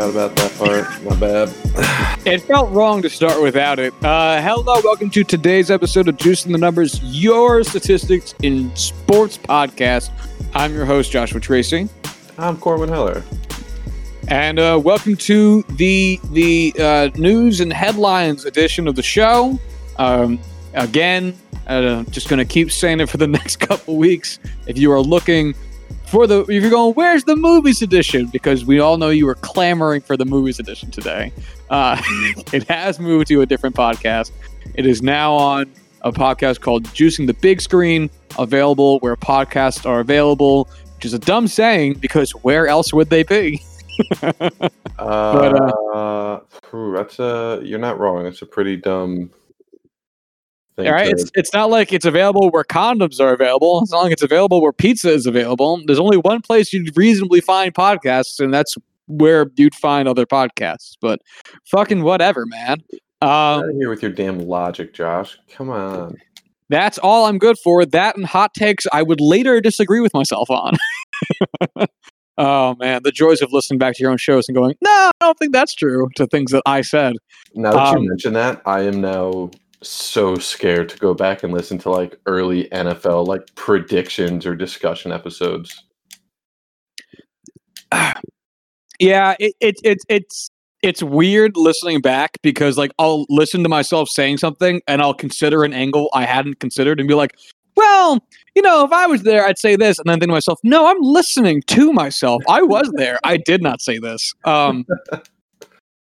forgot about that part. My bad. It felt wrong to start without it. Uh, hello, welcome to today's episode of Juicing the Numbers, your statistics in sports podcast. I'm your host, Joshua Tracy. I'm Corwin Heller. And uh, welcome to the the uh, news and headlines edition of the show. Um, again, uh, just going to keep saying it for the next couple weeks. If you are looking for the, if you're going, where's the movies edition? Because we all know you were clamoring for the movies edition today. Uh, it has moved to a different podcast. It is now on a podcast called Juicing the Big Screen, available where podcasts are available, which is a dumb saying because where else would they be? Uh, phew, that's a. You're not wrong. It's a pretty dumb. All right, it's it's not like it's available where condoms are available. As long as it's available where pizza is available. There's only one place you'd reasonably find podcasts, and that's where you'd find other podcasts. But fucking whatever, man. Out Um, of here with your damn logic, Josh. Come on. that's all I'm good for. That and hot takes I would later disagree with myself on. oh man, the joys of listening back to your own shows and going, no, I don't think that's true to things that I said. Now that Um, you mention that, I am now so scared to go back and listen to like early NFL like predictions or discussion episodes. Yeah, it, it, it it's it's weird listening back because like I'll listen to myself saying something and I'll consider an angle I hadn't considered and be like, well, you know, if I was there, I'd say this, and then think to myself, no, I'm listening to myself. I was there. I did not say this. Um,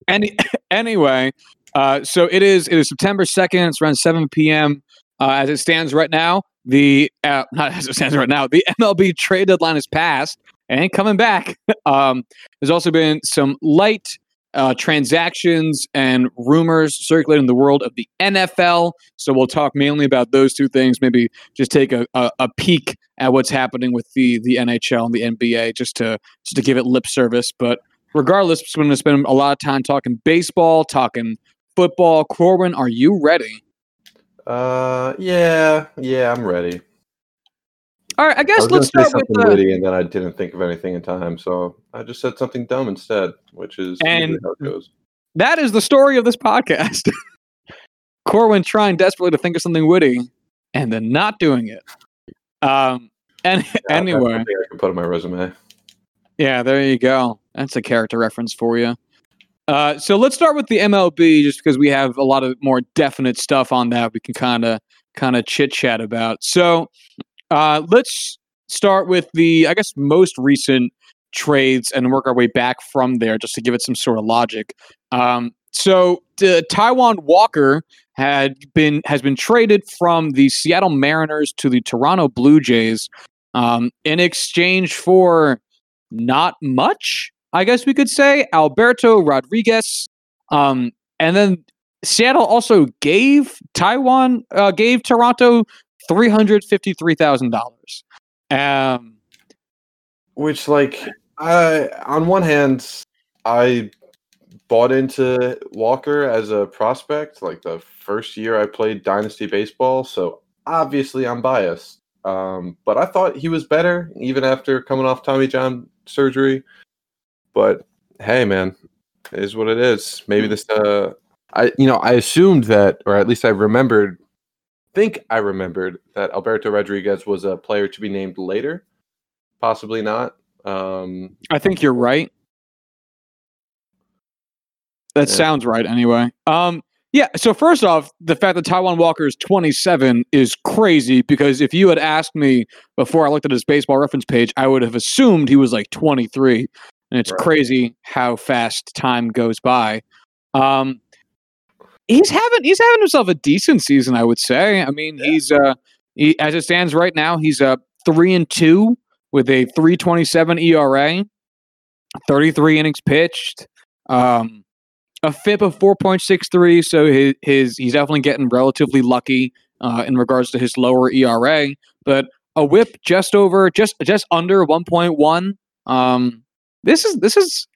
any anyway, uh, so it is it is September second. It's around seven p.m. Uh, as it stands right now. The uh, not as it stands right now. The MLB trade deadline is passed and coming back. um, there's also been some light uh, transactions and rumors circulating in the world of the NFL. So we'll talk mainly about those two things. Maybe just take a, a, a peek at what's happening with the the NHL and the NBA, just to just to give it lip service. But regardless, we're going to spend a lot of time talking baseball, talking football. Corwin, are you ready? Uh, yeah, yeah, I'm ready. All right, I I guess gonna let's start with the. witty, and then I didn't think of anything in time, so I just said something dumb instead, which is And- how it goes. That is the story of this podcast. Corwin trying desperately to think of something witty and then not doing it. Um. And Yeah, anyway, something I can put on my resume. yeah, there you go. That's a character reference for you. Uh, so let's start with the MLB, just because we have a lot of more definite stuff on that we can kind of kind of chit chat about. So uh, let's start with the, I guess, most recent trades and work our way back from there, just to give it some sort of logic. Um, so the Taijuan Walker had been has been traded from the Seattle Mariners to the Toronto Blue Jays um, in exchange for not much, I guess we could say. Alberto Rodriguez, um, and then Seattle also gave Taijuan uh, gave Toronto three hundred fifty three thousand dollars. Um, Which, like, I on one hand, I bought into Walker as a prospect. Like the first year I played Dynasty baseball, so obviously I'm biased. Um, but I thought he was better even after coming off Tommy John surgery. But hey, man, it is what it is. Maybe this. Uh, I you know I assumed that, or at least I remembered. Think I remembered that Alberto Rodriguez was a player to be named later. Possibly not. Um, I think you're right. That Yeah. sounds right anyway. Um yeah, so first off, the fact that Taijuan Walker is 27 is crazy because if you had asked me before I looked at his baseball reference page, I would have assumed he was like 23. And it's Right. crazy how fast time goes by. Um he's having he's having himself a decent season, I would say. I mean, he's uh he, as it stands right now, he's uh 3 and 2 with a 327 ERA. 33 innings pitched, um, a FIP of 4.63. So his, his he's definitely getting relatively lucky uh, in regards to his lower ERA, but a WHIP just over, just just under 1.1. Um, this is this is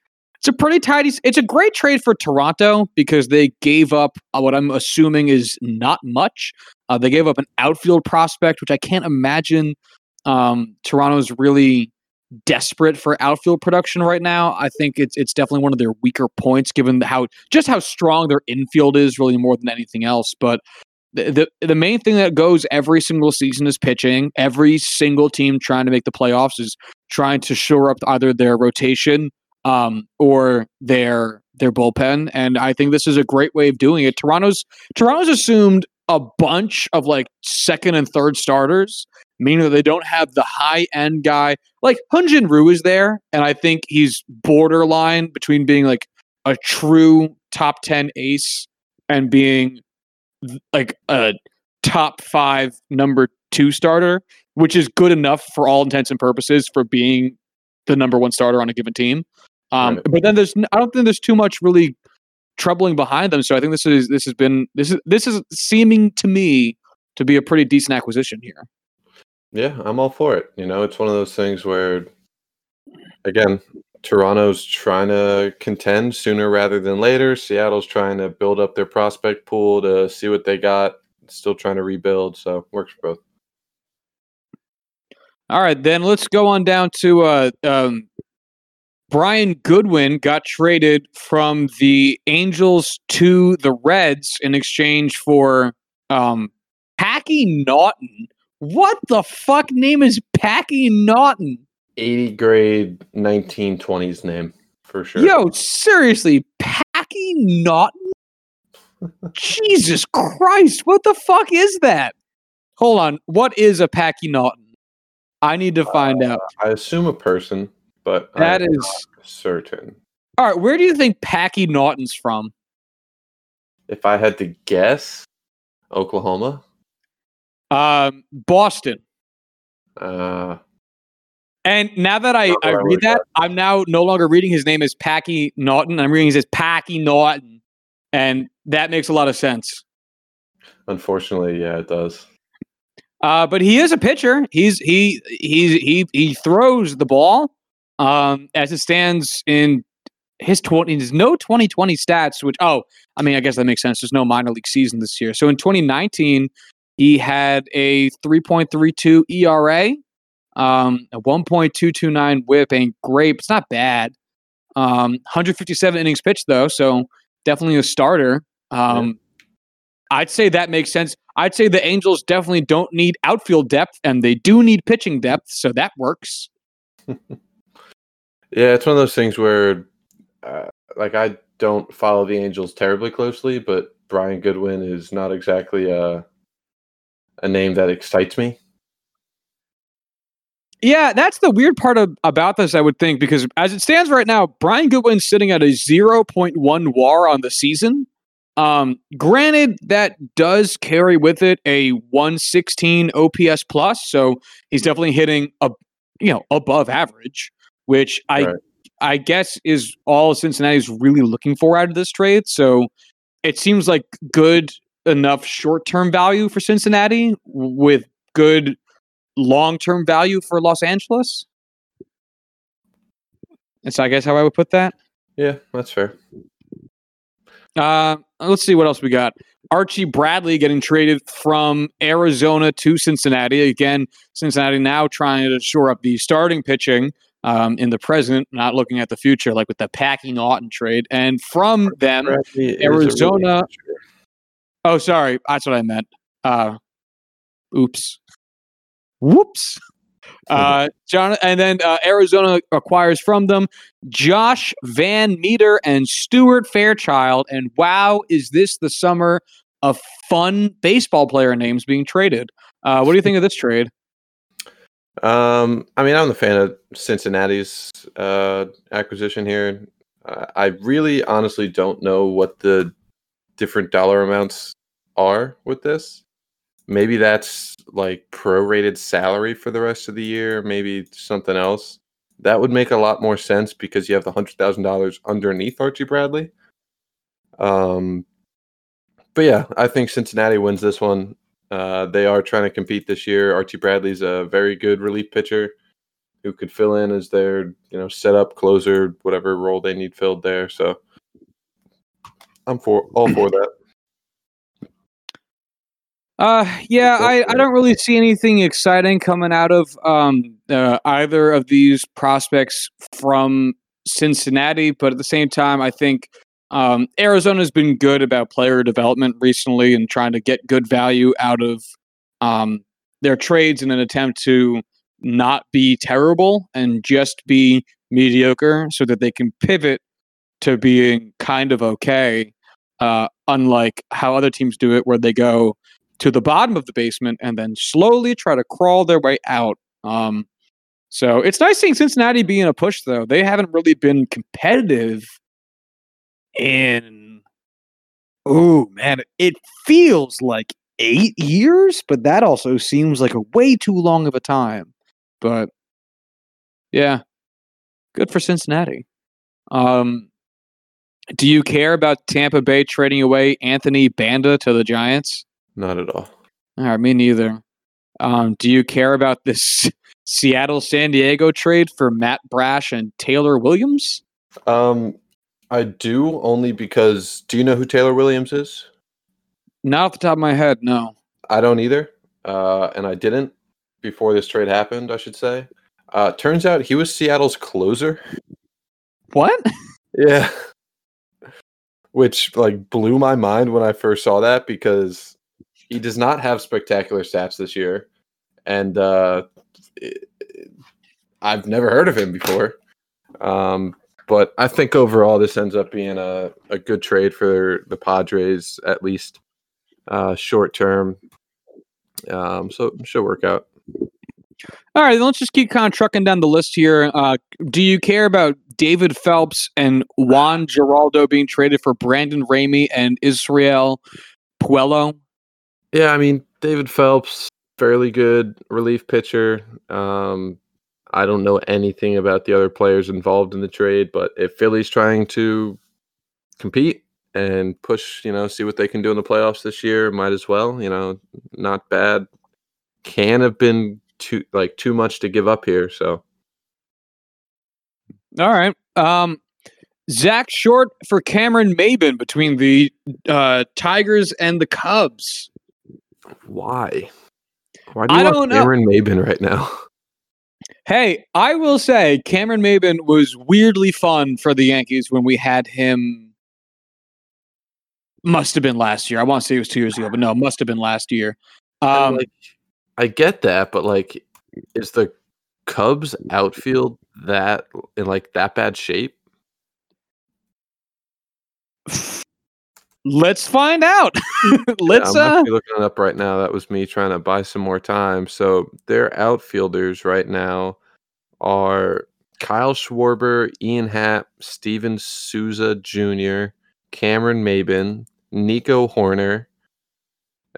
it's a pretty tidy. It's a great trade for Toronto because they gave up uh, what I'm assuming is not much. Uh, they gave up an outfield prospect, which I can't imagine um, Toronto's really desperate for outfield production right now. I think it's it's definitely one of their weaker points, given how just how strong their infield is, really more than anything else. But the, the main thing that goes every single season is pitching. Every single team trying to make the playoffs is trying to shore up either their rotation um, or their their bullpen. And I think this is a great way of doing it. Toronto's Toronto's assumed a bunch of like second and third starters, meaning that they don't have the high end guy. Like Hyun-Jin Ryu is there, and I think he's borderline between being like a true top 10 ace and being like a top five number two starter, which is good enough for all intents and purposes for being the number one starter on a given team. Um, right. But then there's I don't think there's too much really troubling behind them. So I think this is this has been this is this is seeming to me to be a pretty decent acquisition here. Yeah, I'm all for it. You know, it's one of those things where again, Toronto's trying to contend sooner rather than later. Seattle's trying to build up their prospect pool to see what they got. Still trying to rebuild, so works for both. All right, then let's go on down to uh, um, Brian Goodwin got traded from the Angels to the Reds in exchange for um, Packy Naughton. What the fuck name is Packy Naughton? 80 grade 1920s name for sure. Yo, seriously, Packy Naughton? Jesus Christ, what the fuck is that? Hold on, what is a Packy Naughton? I need to find uh, out. I assume a person but that I'm is certain. All right, where do you think Packy Naughton's from? If I had to guess, Oklahoma. Um, Boston. Uh, and now that I, I read that, I'm now no longer reading his name as Packy Naughton. I'm reading his as Packy Naughton, and that makes a lot of sense. Unfortunately, yeah, it does. Uh, but he is a pitcher. He's he he he he throws the ball. Um, as it stands in his 20, his no 2020 stats, which, oh, I mean, I guess that makes sense. There's no minor league season this year. So in 2019, he had a 3.32 ERA, um, a 1.229 whip, ain't great. It's not bad. Um, 157 innings pitched, though. So definitely a starter. Um. I'd say that makes sense. I'd say the Angels definitely don't need outfield depth, and they do need pitching depth, so that works. Yeah, it's one of those things where, uh, like, I don't follow the Angels terribly closely, but Brian Goodwin is not exactly a a name that excites me. Yeah, that's the weird part of, about this, I would think, because as it stands right now, Brian Goodwin's sitting at a 0.1 WAR on the season. Um, granted, that does carry with it a 116 OPS plus, so he's definitely hitting a you know above average which I right. I guess is all Cincinnati's really looking for out of this trade. So it seems like good enough short term value for Cincinnati with good long term value for Los Angeles. That's I guess how I would put that. Yeah, that's fair. Uh, let's see what else we got. Archie Bradley getting traded from Arizona to Cincinnati. Again, Cincinnati now trying to shore up the starting pitching um, in the present, not looking at the future, like with the Packy Naughton trade. And from them, Arizona. oh, sorry. That's what I meant. Uh, oops. Whoops. Uh, John, and then uh, Arizona acquires from them Josh VanMeter and Stuart Fairchild. And wow, is this the summer of fun baseball player names being traded? Uh, what do you think of this trade? Um, I mean, I'm a fan of Cincinnati's uh, acquisition here. Uh, I really, honestly, don't know what the different dollar amounts are with this. Maybe that's like prorated salary for the rest of the year. Maybe something else. That would make a lot more sense because you have the hundred thousand dollars underneath Archie Bradley. Um, but yeah, I think Cincinnati wins this one. Uh, they are trying to compete this year. Archie Bradley's a very good relief pitcher who could fill in as their you know setup closer, whatever role they need filled there. So I'm for all for that. Uh, yeah, I, I don't really see anything exciting coming out of um, uh, either of these prospects from Cincinnati, but at the same time, I think um, Arizona's been good about player development recently and trying to get good value out of um, their trades in an attempt to not be terrible and just be mediocre so that they can pivot to being kind of okay, uh, unlike how other teams do it, where they go to the bottom of the basement and then slowly try to crawl their way out. Um, so it's nice seeing Cincinnati be in a push, though. They haven't really been competitive in. Oh man, it feels like eight years, but that also seems like a way too long of a time. But yeah, good for Cincinnati. Um, do you care about Tampa Bay trading away Anthony Banda to the Giants? Not at all. All right, me neither. Um, do you care about this Seattle San Diego trade for Matt Brash and Taylor Williams? Um, I do only because. Do you know who Taylor Williams is? Not off the top of my head, no. I don't either, uh, and I didn't before this trade happened. I should say. Uh, turns out he was Seattle's closer. What? Yeah. Which like blew my mind when I first saw that because he does not have spectacular stats this year, and uh, it, I've never heard of him before. Um, but I think overall this ends up being a, a good trade for the Padres, at least uh, short term. Um, so it should work out. All right, let's just keep kind of trucking down the list here. Uh, do you care about David Phelps and Juan Geraldo being traded for Brandon Ramey and Israel Puello? Yeah, I mean David Phelps, fairly good relief pitcher. Um, I don't know anything about the other players involved in the trade, but if Philly's trying to compete and push, you know, see what they can do in the playoffs this year, might as well. You know, not bad. Can have been too like too much to give up here. So, all right. Um, Zach Short for Cameron Maybin between the uh, Tigers and the Cubs. Why? Why do you I Cameron know. Maybin right now? Hey, I will say Cameron Maybin was weirdly fun for the Yankees when we had him. Must have been last year. I want to say it was two years ago, but no, must have been last year. Um, like, I get that, but like, is the Cubs outfield that in like that bad shape? Let's find out. Let's. Yeah, I'm uh, looking it up right now. That was me trying to buy some more time. So their outfielders right now are Kyle Schwarber, Ian Happ, Steven Souza Jr., Cameron Maybin, Nico Hoerner,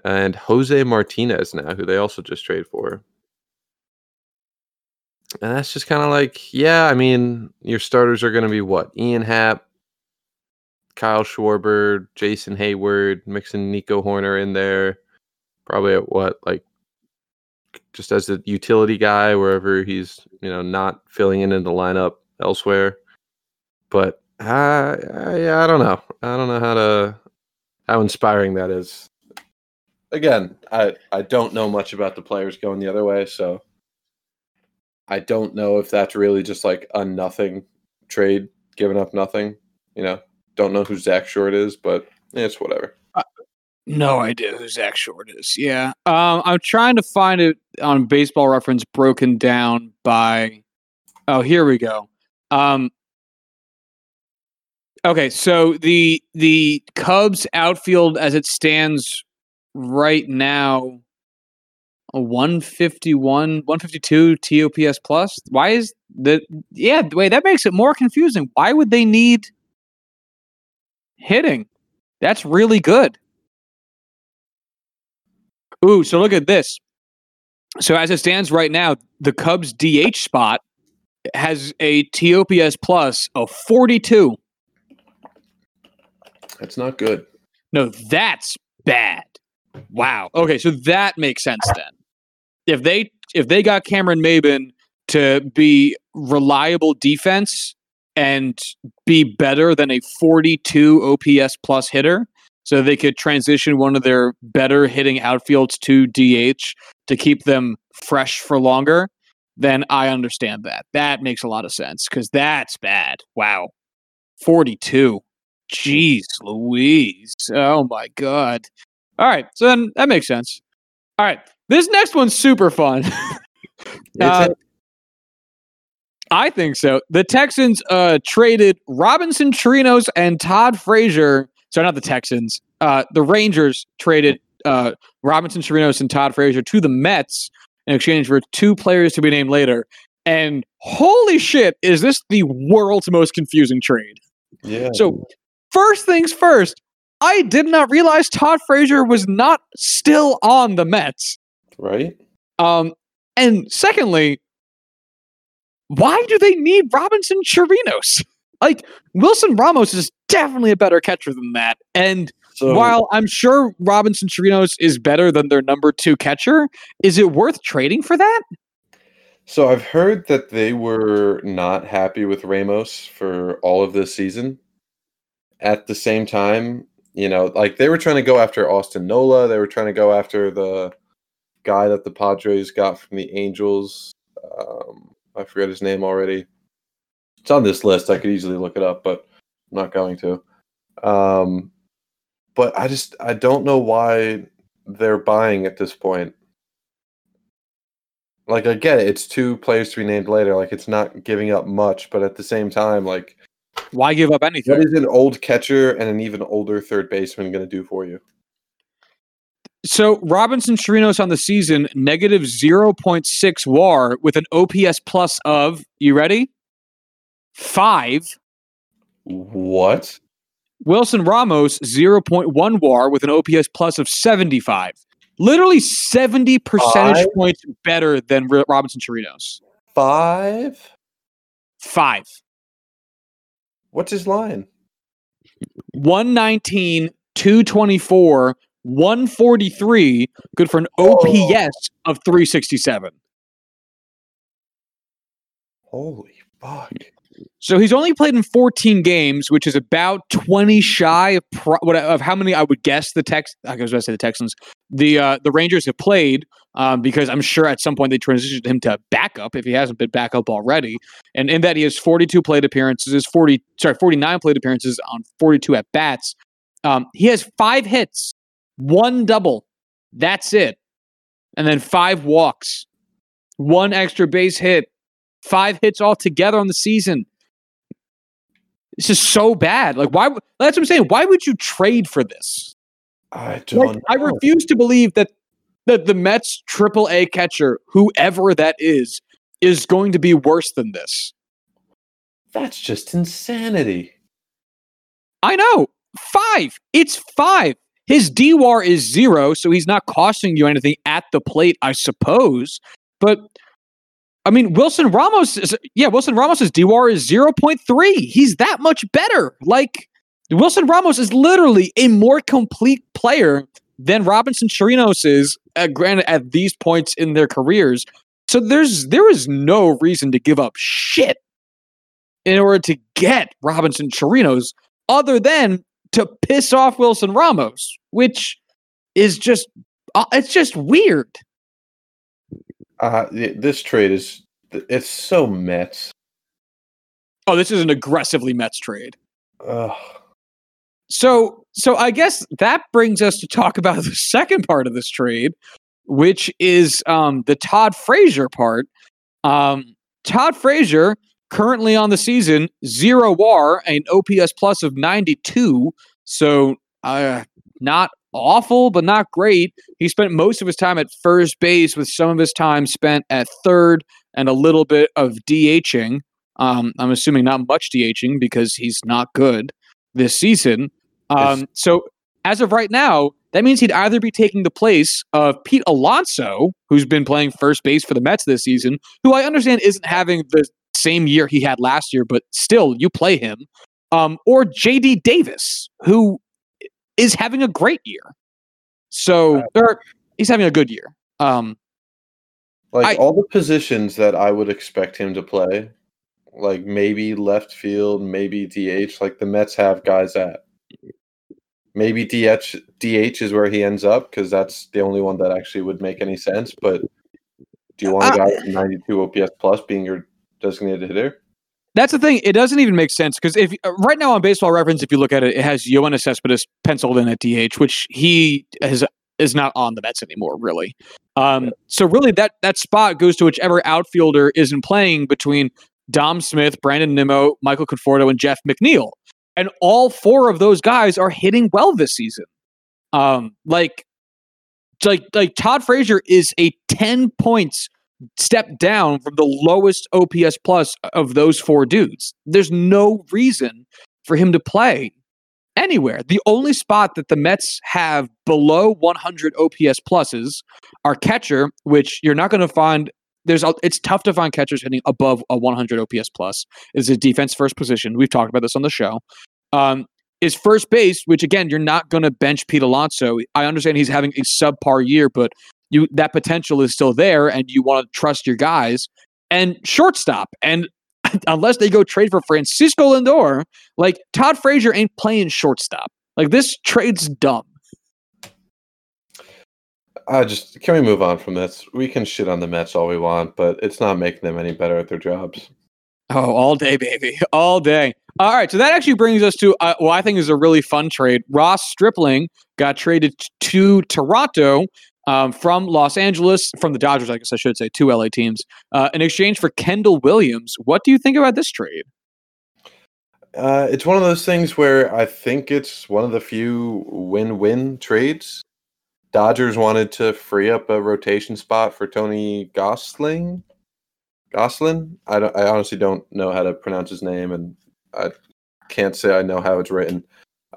and Jose Martinez now, who they also just trade for. And that's just kind of like, yeah, I mean, your starters are going to be what? Ian Happ, Kyle Schwarber, Jason Heyward, mixing Nico Hoerner in there. Probably at what, like, just as a utility guy wherever he's, you know, not filling in in the lineup elsewhere. But uh, I, I, I don't know. I don't know how to, how inspiring that is. Again, I, I don't know much about the players going the other way, so I don't know if that's really just like a nothing trade, giving up nothing, you know, don't know who Zach Short is, but it's whatever. Uh, no idea who Zach Short is. Yeah. Um, I'm trying to find it on baseball reference broken down by oh here we go. Um Okay, so the the Cubs outfield as it stands right now a 151 152 TOPS plus. Why is the yeah, wait, that makes it more confusing. Why would they need hitting. That's really good. Ooh, so look at this. So as it stands right now, the Cubs DH spot has a TOPS plus of 42. That's not good. No, that's bad. Wow. Okay, so that makes sense then. If they if they got Cameron Maybin to be reliable defense and be better than a 42 OPS plus hitter, so they could transition one of their better hitting outfields to DH to keep them fresh for longer, then I understand that. That makes a lot of sense because that's bad. Wow. 42. Jeez Louise. Oh my God. All right. So then that makes sense. All right. This next one's super fun. uh, I think so. The Texans uh, traded Robinson Chirinos and Todd Frazier. Sorry, not the Texans. Uh, the Rangers traded uh, Robinson Chirinos and Todd Frazier to the Mets in exchange for two players to be named later. And holy shit, is this the world's most confusing trade? Yeah. So, first things first, I did not realize Todd Frazier was not still on the Mets. Right. Um, and secondly, why do they need Robinson Chirinos? Like Wilson Ramos is definitely a better catcher than that. And So while I'm sure Robinson Chirinos is better than their number two catcher, is it worth trading for that? So I've heard that they were not happy with Ramos for all of this season. At the same time, you know, like they were trying to go after Austin Nola. They were trying to go after the guy that the Padres got from the Angels. Um, I forget his name already. It's on this list. I could easily look it up, but I'm not going to. Um, but I just I don't know why they're buying at this point. Like I get it, it's two players to be named later. Like it's not giving up much, but at the same time, like Why give up anything? what is an old catcher and an even older third baseman going to do for you? So Robinson Chirinos on the season, negative 0.6 WAR with an OPS plus of, you ready? Five. What? Wilson Ramos, 0.1 WAR with an OPS plus of 75. Literally 70 percentage Five? points better than Robinson Chirinos. Five? Five. What's his line? 119, 224, 143, good for an OPS of 367. Holy fuck! So he's only played in 14 games, which is about 20 shy of, pro- what, of how many I would guess the Tex. I was going to say the Texans, the uh, the Rangers have played, um, because I'm sure at some point they transitioned him to backup if he hasn't been backup already. And in that he has 42 plate appearances, is 40 sorry 49 plate appearances on 42 at bats. Um, he has five hits, one double, that's it, and then five walks, one extra base hit, five hits altogether on the season. This is so bad. Like, why? That's what I'm saying. Why would you trade for this? I don't. Like, I refuse to believe that that the Mets triple A catcher, whoever that is, is going to be worse than this. That's just insanity. I know. Five. It's five. His DWAR is zero, so he's not costing you anything at the plate, I suppose. But I mean, Wilson Ramos is yeah, Wilson Ramos's DWAR is 0.3. He's that much better. Like Wilson Ramos is literally a more complete player than Robinson Chirinos is, uh, granted at these points in their careers. So there's there is no reason to give up shit in order to get Robinson Chirinos other than to piss off Wilson Ramos, which is just uh, it's just weird. Uh, this trade is it's so Mets. Oh, this is an aggressively Mets trade. Ugh. So, so I guess that brings us to talk about the second part of this trade, which is um, the Todd Frazier part. Um, Todd Frazier currently on the season zero WAR, an OPS plus of ninety two. So, uh, not awful, but not great. He spent most of his time at first base, with some of his time spent at third and a little bit of DHing. Um, I'm assuming not much DHing because he's not good this season. Um, so as of right now, that means he'd either be taking the place of Pete Alonso, who's been playing first base for the Mets this season, who I understand isn't having the same year he had last year, but still, you play him, um, or JD Davis, who is having a great year. So, or he's having a good year. Um, Like I- all the positions that I would expect him to play, like maybe left field, maybe DH. Like the Mets have guys at. maybe DH DH is where he ends up because that's the only one that actually would make any sense. But do you want a guy with 92 OPS plus being your designated hitter? That's the thing. It doesn't even make sense because if uh, right now on Baseball Reference, if you look at it, it has Yoenis Cespedes penciled in at DH, which he has is not on the Mets anymore, really. Um, so really, that that spot goes to whichever outfielder isn't playing between Dom Smith, Brandon Nimmo, Michael Conforto, and Jeff McNeil, and all four of those guys are hitting well this season. Um, like, like, like Todd Frazier is a ten points step down from the lowest OPS plus of those four dudes. There's no reason for him to play anywhere. The only spot that the Mets have below 100 OPS pluses are catcher, which you're not going to find. There's a, it's tough to find catchers hitting above a 100 OPS plus. Is a defense first position. We've talked about this on the show. Um, is first base, which again you're not going to bench Pete Alonso. I understand he's having a subpar year, but you that potential is still there and you want to trust your guys and shortstop and unless they go trade for Francisco Lindor, like Todd Frazier ain't playing shortstop. Like this trade's dumb. I just can we move on from this? We can shit on the Mets all we want, but it's not making them any better at their jobs. Oh, all day, baby, all day. All right, so that actually brings us to uh, what I think is a really fun trade. Ross Stripling got traded to Toronto um, from Los Angeles, from the Dodgers, I guess I should say, two LA teams, uh, in exchange for Kendall Williams. What do you think about this trade? Uh, it's one of those things where I think it's one of the few win-win trades. Dodgers wanted to free up a rotation spot for Tony Gosling. Goslin? I don't. I honestly don't know how to pronounce his name, and I can't say I know how it's written.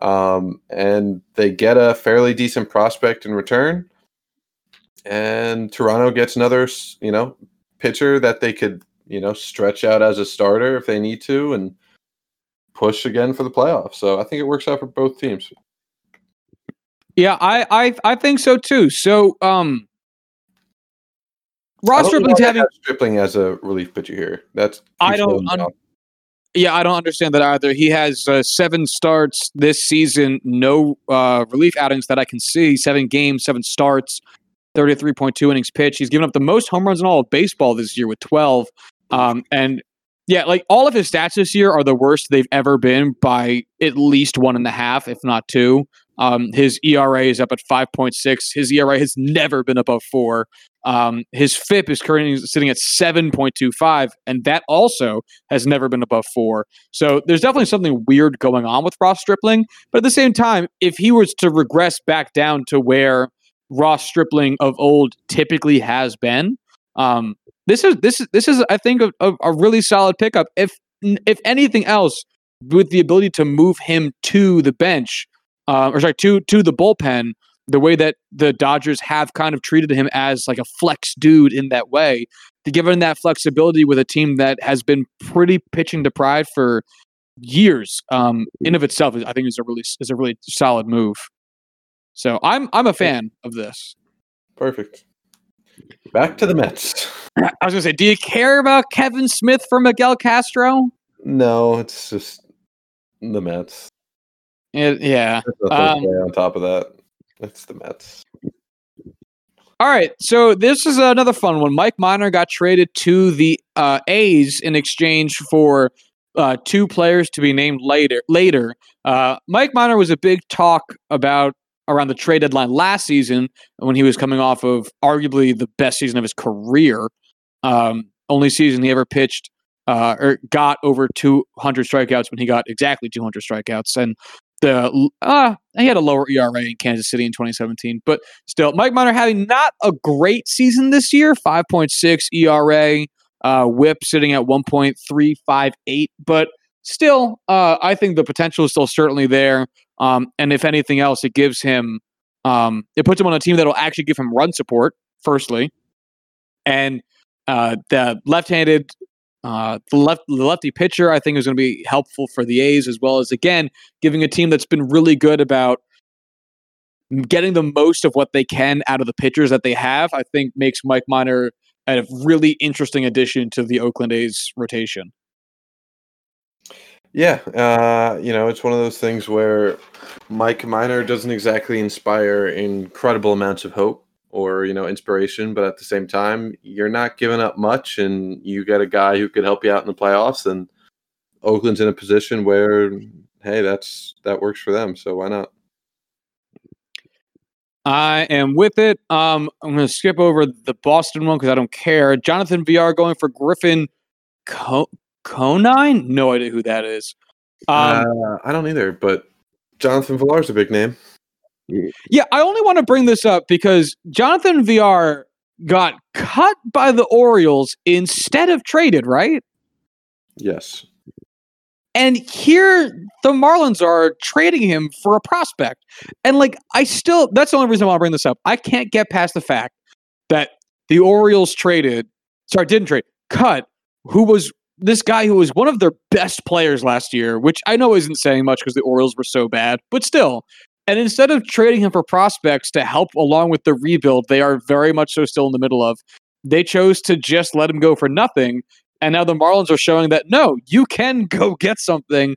Um, and they get a fairly decent prospect in return and Toronto gets another, you know, pitcher that they could, you know, stretch out as a starter if they need to and push again for the playoffs. So I think it works out for both teams. Yeah, I I I think so too. So um Ross Stripling's having Stripling as a relief pitcher here. That's I don't un- yeah, I don't understand that either. He has uh, seven starts this season, no uh, relief outings that I can see. Seven games, seven starts. 33.2 innings pitched. He's given up the most home runs in all of baseball this year with 12. Um, and yeah, like all of his stats this year are the worst they've ever been by at least one and a half, if not two. Um, his ERA is up at 5.6. His ERA has never been above four. Um, his FIP is currently sitting at 7.25, and that also has never been above four. So there's definitely something weird going on with Ross Stripling. But at the same time, if he was to regress back down to where Ross Stripling of old typically has been. Um, this is this is this is I think a, a, a really solid pickup. If if anything else, with the ability to move him to the bench, uh, or sorry, to to the bullpen, the way that the Dodgers have kind of treated him as like a flex dude in that way, to give him that flexibility with a team that has been pretty pitching deprived for years, um, in of itself, I think is a really is a really solid move. So I'm I'm a fan of this. Perfect. Back to the Mets. I was gonna say, do you care about Kevin Smith for Miguel Castro? No, it's just the Mets. It, yeah. Um, on top of that, it's the Mets. All right, so this is another fun one. Mike Minor got traded to the uh, A's in exchange for uh, two players to be named later. Later, uh, Mike Minor was a big talk about around the trade deadline last season when he was coming off of arguably the best season of his career. Um, only season he ever pitched uh, or got over 200 strikeouts when he got exactly 200 strikeouts. And the uh, he had a lower ERA in Kansas City in 2017, but still, Mike Minor having not a great season this year, 5.6 ERA, uh, WHIP sitting at 1.358, but still, uh, I think the potential is still certainly there. Um, and if anything else, it gives him, um, it puts him on a team that'll actually give him run support, firstly. And uh, the left-handed, uh, the left, the lefty pitcher, I think is going to be helpful for the A's as well as again giving a team that's been really good about getting the most of what they can out of the pitchers that they have. I think makes Mike Minor a really interesting addition to the Oakland A's rotation. Yeah, uh, you know, it's one of those things where Mike Minor doesn't exactly inspire incredible amounts of hope or you know inspiration, but at the same time, you're not giving up much, and you get a guy who could help you out in the playoffs, and Oakland's in a position where hey, that's that works for them, so why not? I am with it. Um, I'm going to skip over the Boston one because I don't care. Jonathan Villar going for Griffin Conine? No idea who that is. Um, uh, I don't either, but Jonathan Villar is a big name. Yeah, I only want to bring this up because Jonathan Villar got cut by the Orioles instead of traded, right? Yes. And here the Marlins are trading him for a prospect. And like I still that's the only reason why I want to bring this up. I can't get past the fact that the Orioles traded, sorry, didn't trade, cut who was this guy who was one of their best players last year, which I know isn't saying much because the Orioles were so bad, but still. And instead of trading him for prospects to help along with the rebuild, they are very much so still in the middle of. They chose to just let him go for nothing and now the Marlins are showing that no, you can go get something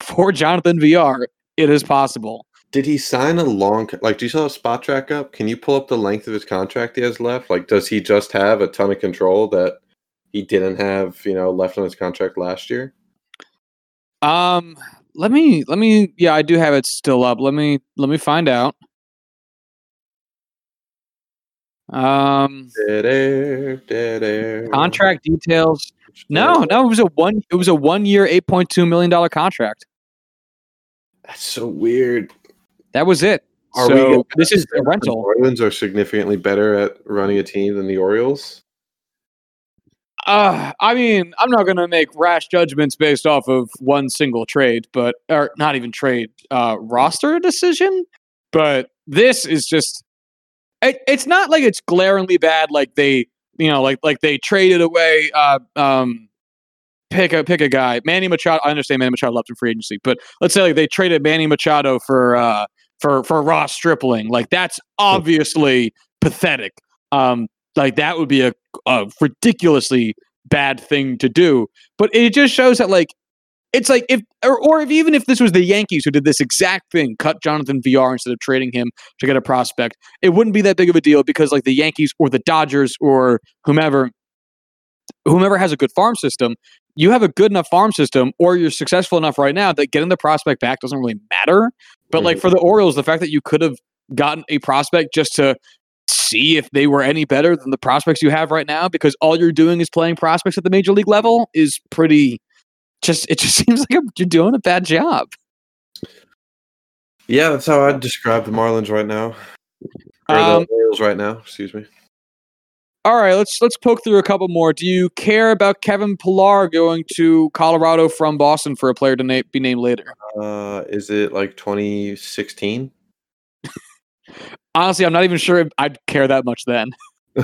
for Jonathan Villar. It is possible. Did he sign a long like do you still have track up? Can you pull up the length of his contract he has left? Like does he just have a ton of control that he didn't have, you know, left on his contract last year? Um let me let me yeah, I do have it still up. Let me let me find out. Um dead air. Contract details. No, no, it was a one. It was a one-year, eight point two million dollar contract. That's so weird. That was it. Are so we this is a rental. The Marlins are significantly better at running a team than the Orioles. Uh, I mean, I'm not going to make rash judgments based off of one single trade, but or not even trade uh, roster decision. But this is just. It, it's not like it's glaringly bad. Like they you know, like like they traded away uh, um, pick a pick a guy, Manny Machado. I understand Manny Machado left in free agency, but let's say like they traded Manny Machado for uh, for for Ross Stripling. Like that's obviously pathetic. Um, like that would be a, a ridiculously bad thing to do. But it just shows that like it's like if or, or if even if this was the Yankees who did this exact thing, cut Jonathan Villar instead of trading him to get a prospect, it wouldn't be that big of a deal because like the Yankees or the Dodgers or whomever whomever has a good farm system, you have a good enough farm system or you're successful enough right now that getting the prospect back doesn't really matter. But like for the Orioles, the fact that you could have gotten a prospect just to see if they were any better than the prospects you have right now because all you're doing is playing prospects at the major league level is pretty just it just seems like you're doing a bad job. Yeah, that's how I'd describe the Marlins right now. Or um, the Orioles right now, excuse me. All right, let's let's poke through a couple more. Do you care about Kevin Pillar going to Colorado from Boston for a player to na- be named later? Uh, is it like 2016? Honestly, I'm not even sure I'd care that much then.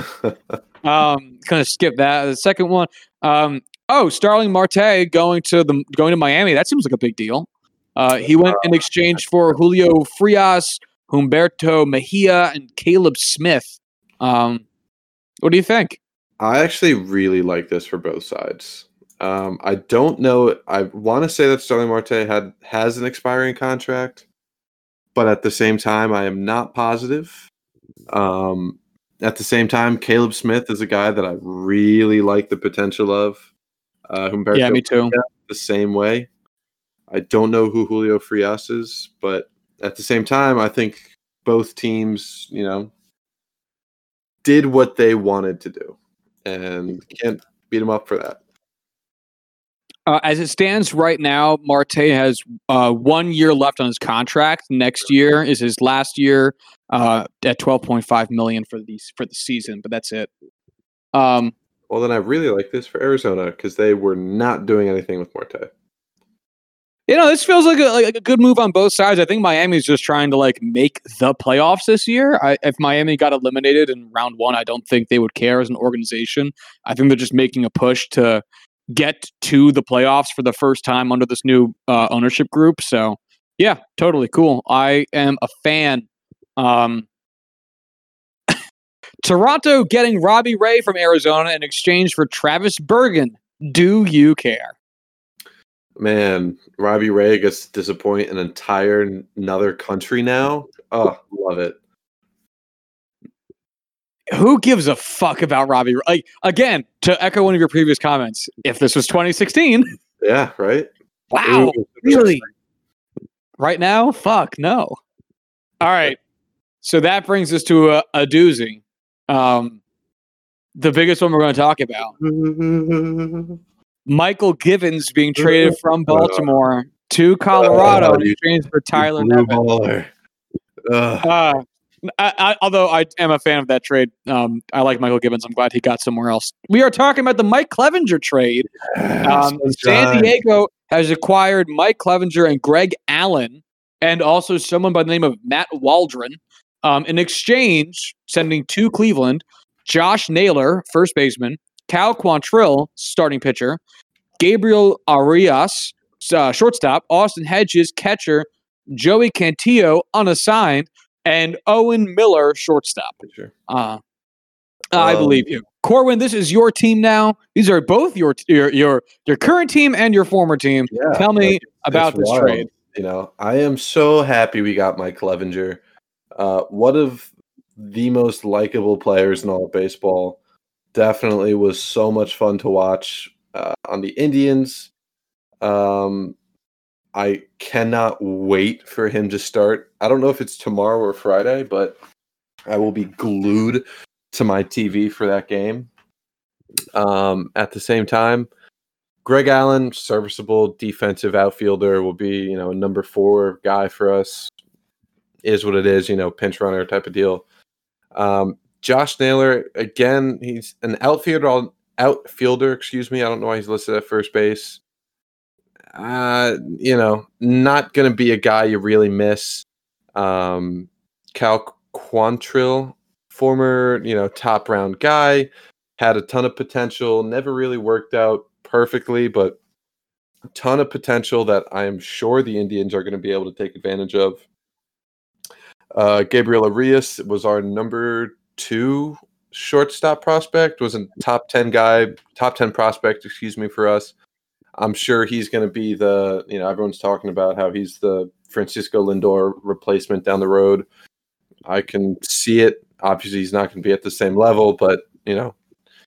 um, kind of skip that. The second one, um, oh, Starling Marte going to the going to Miami. That seems like a big deal. Uh, he went in exchange for Julio Frias, Humberto Mejia, and Caleb Smith. Um, what do you think? I actually really like this for both sides. Um, I don't know. I want to say that Starling Marte had has an expiring contract, but at the same time, I am not positive. Um, at the same time, Caleb Smith is a guy that I really like the potential of. Uh, Humberto yeah, me too. The same way. I don't know who Julio Frias is, but at the same time, I think both teams, you know, did what they wanted to do, and can't beat them up for that. Uh, as it stands right now, Marte has uh, one year left on his contract. Next year is his last year uh, at twelve point five million for the for the season, but that's it. Um, well, then I really like this for Arizona because they were not doing anything with Marte. You know, this feels like a, like a good move on both sides. I think Miami's just trying to like make the playoffs this year. I, if Miami got eliminated in round one, I don't think they would care as an organization. I think they're just making a push to get to the playoffs for the first time under this new uh, ownership group. So, yeah, totally cool. I am a fan. Um, Toronto getting Robbie Ray from Arizona in exchange for Travis Bergen. Do you care? Man, Robbie Ray gets to disappoint an entire another country now. Oh, love it. Who gives a fuck about Robbie? Like again, to echo one of your previous comments, if this was 2016, Yeah, right. wow, really? Right now, fuck no. All right, so that brings us to a, a doozy. Um, the biggest one we're going to talk about: Mychal Givens being traded from Baltimore to Colorado Oh, in exchange for Tyler Nevin. Uh, I, I, although I am a fan of that trade, um, I like Mychal Givens. I'm glad he got somewhere else. We are talking about the Mike Clevinger trade. Um, San Diego has acquired Mike Clevinger and Greg Allen, and also someone by the name of Matt Waldron. Um, in exchange, sending to Cleveland Josh Naylor, first baseman, Cal Quantrill, starting pitcher, Gabriel Arias, uh, shortstop, Austin Hedges, catcher, Joey Cantillo, unassigned, and Owen Miller, shortstop. Sure. Uh, I Um, believe you, Corwin. This is your team now. These are both your your your your current team and your former team. Yeah, Tell me like, about it's this wild. trade. You know, I am so happy we got Mike Clevinger. Uh, one of the most likable players in all of baseball. Definitely was so much fun to watch uh, on the Indians. Um, I cannot wait for him to start. I don't know if it's tomorrow or Friday, but I will be glued to my TV for that game. Um, at the same time, Greg Allen, serviceable defensive outfielder, will be you know a number four guy for us. Is what it is, you know, pinch runner type of deal. Um, Josh Naylor, again, he's an outfielder. Outfielder, excuse me. I don't know why he's listed at first base. Uh, you know, not going to be a guy you really miss. Um, Cal Quantrill, former, you know, top round guy, had a ton of potential, never really worked out perfectly, but a ton of potential that I am sure the Indians are going to be able to take advantage of. Uh, Gabriel Arias was our number two shortstop prospect, was a top 10 guy, top 10 prospect, excuse me, for us. I'm sure he's going to be the, you know, everyone's talking about how he's the Francisco Lindor replacement down the road. I can see it. Obviously, he's not going to be at the same level, but, you know,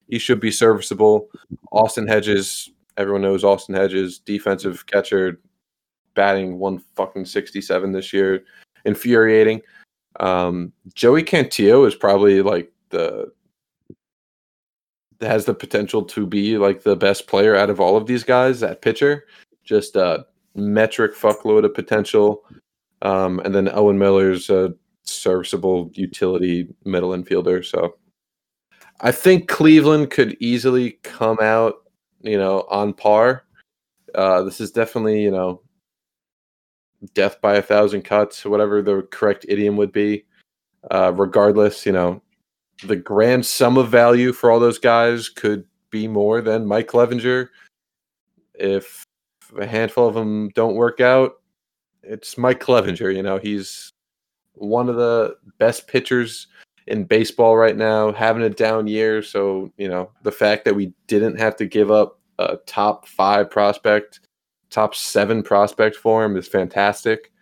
he should be serviceable. Austin Hedges, everyone knows Austin Hedges, defensive catcher, batting one fucking 67 this year. Infuriating. Um, Joey Cantillo is probably like the has the potential to be like the best player out of all of these guys at pitcher. Just a metric fuckload of potential. Um, and then Owen Miller's a serviceable utility middle infielder. So I think Cleveland could easily come out, you know, on par. Uh, this is definitely, you know, death by a thousand cuts, whatever the correct idiom would be. Uh, regardless, you know, the grand sum of value for all those guys could be more than Mike Clevinger. If a handful of them don't work out, it's Mike Clevinger. You know, he's one of the best pitchers in baseball right now, having a down year. So, you know, the fact that we didn't have to give up a top five prospect, top seven prospect for him is fantastic.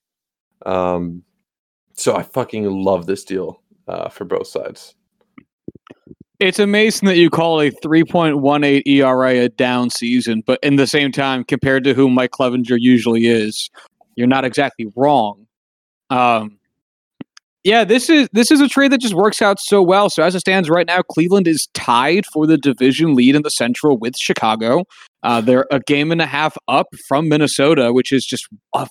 Um, so I fucking love this deal uh, for both sides. It's amazing that you call a 3.18 ERA a down season, but in the same time, compared to who Mike Clevinger usually is, you're not exactly wrong. Um, yeah, this is this is a trade that just works out so well. So as it stands right now, Cleveland is tied for the division lead in the Central with Chicago. Uh, they're a game and a half up from Minnesota, which is just uh,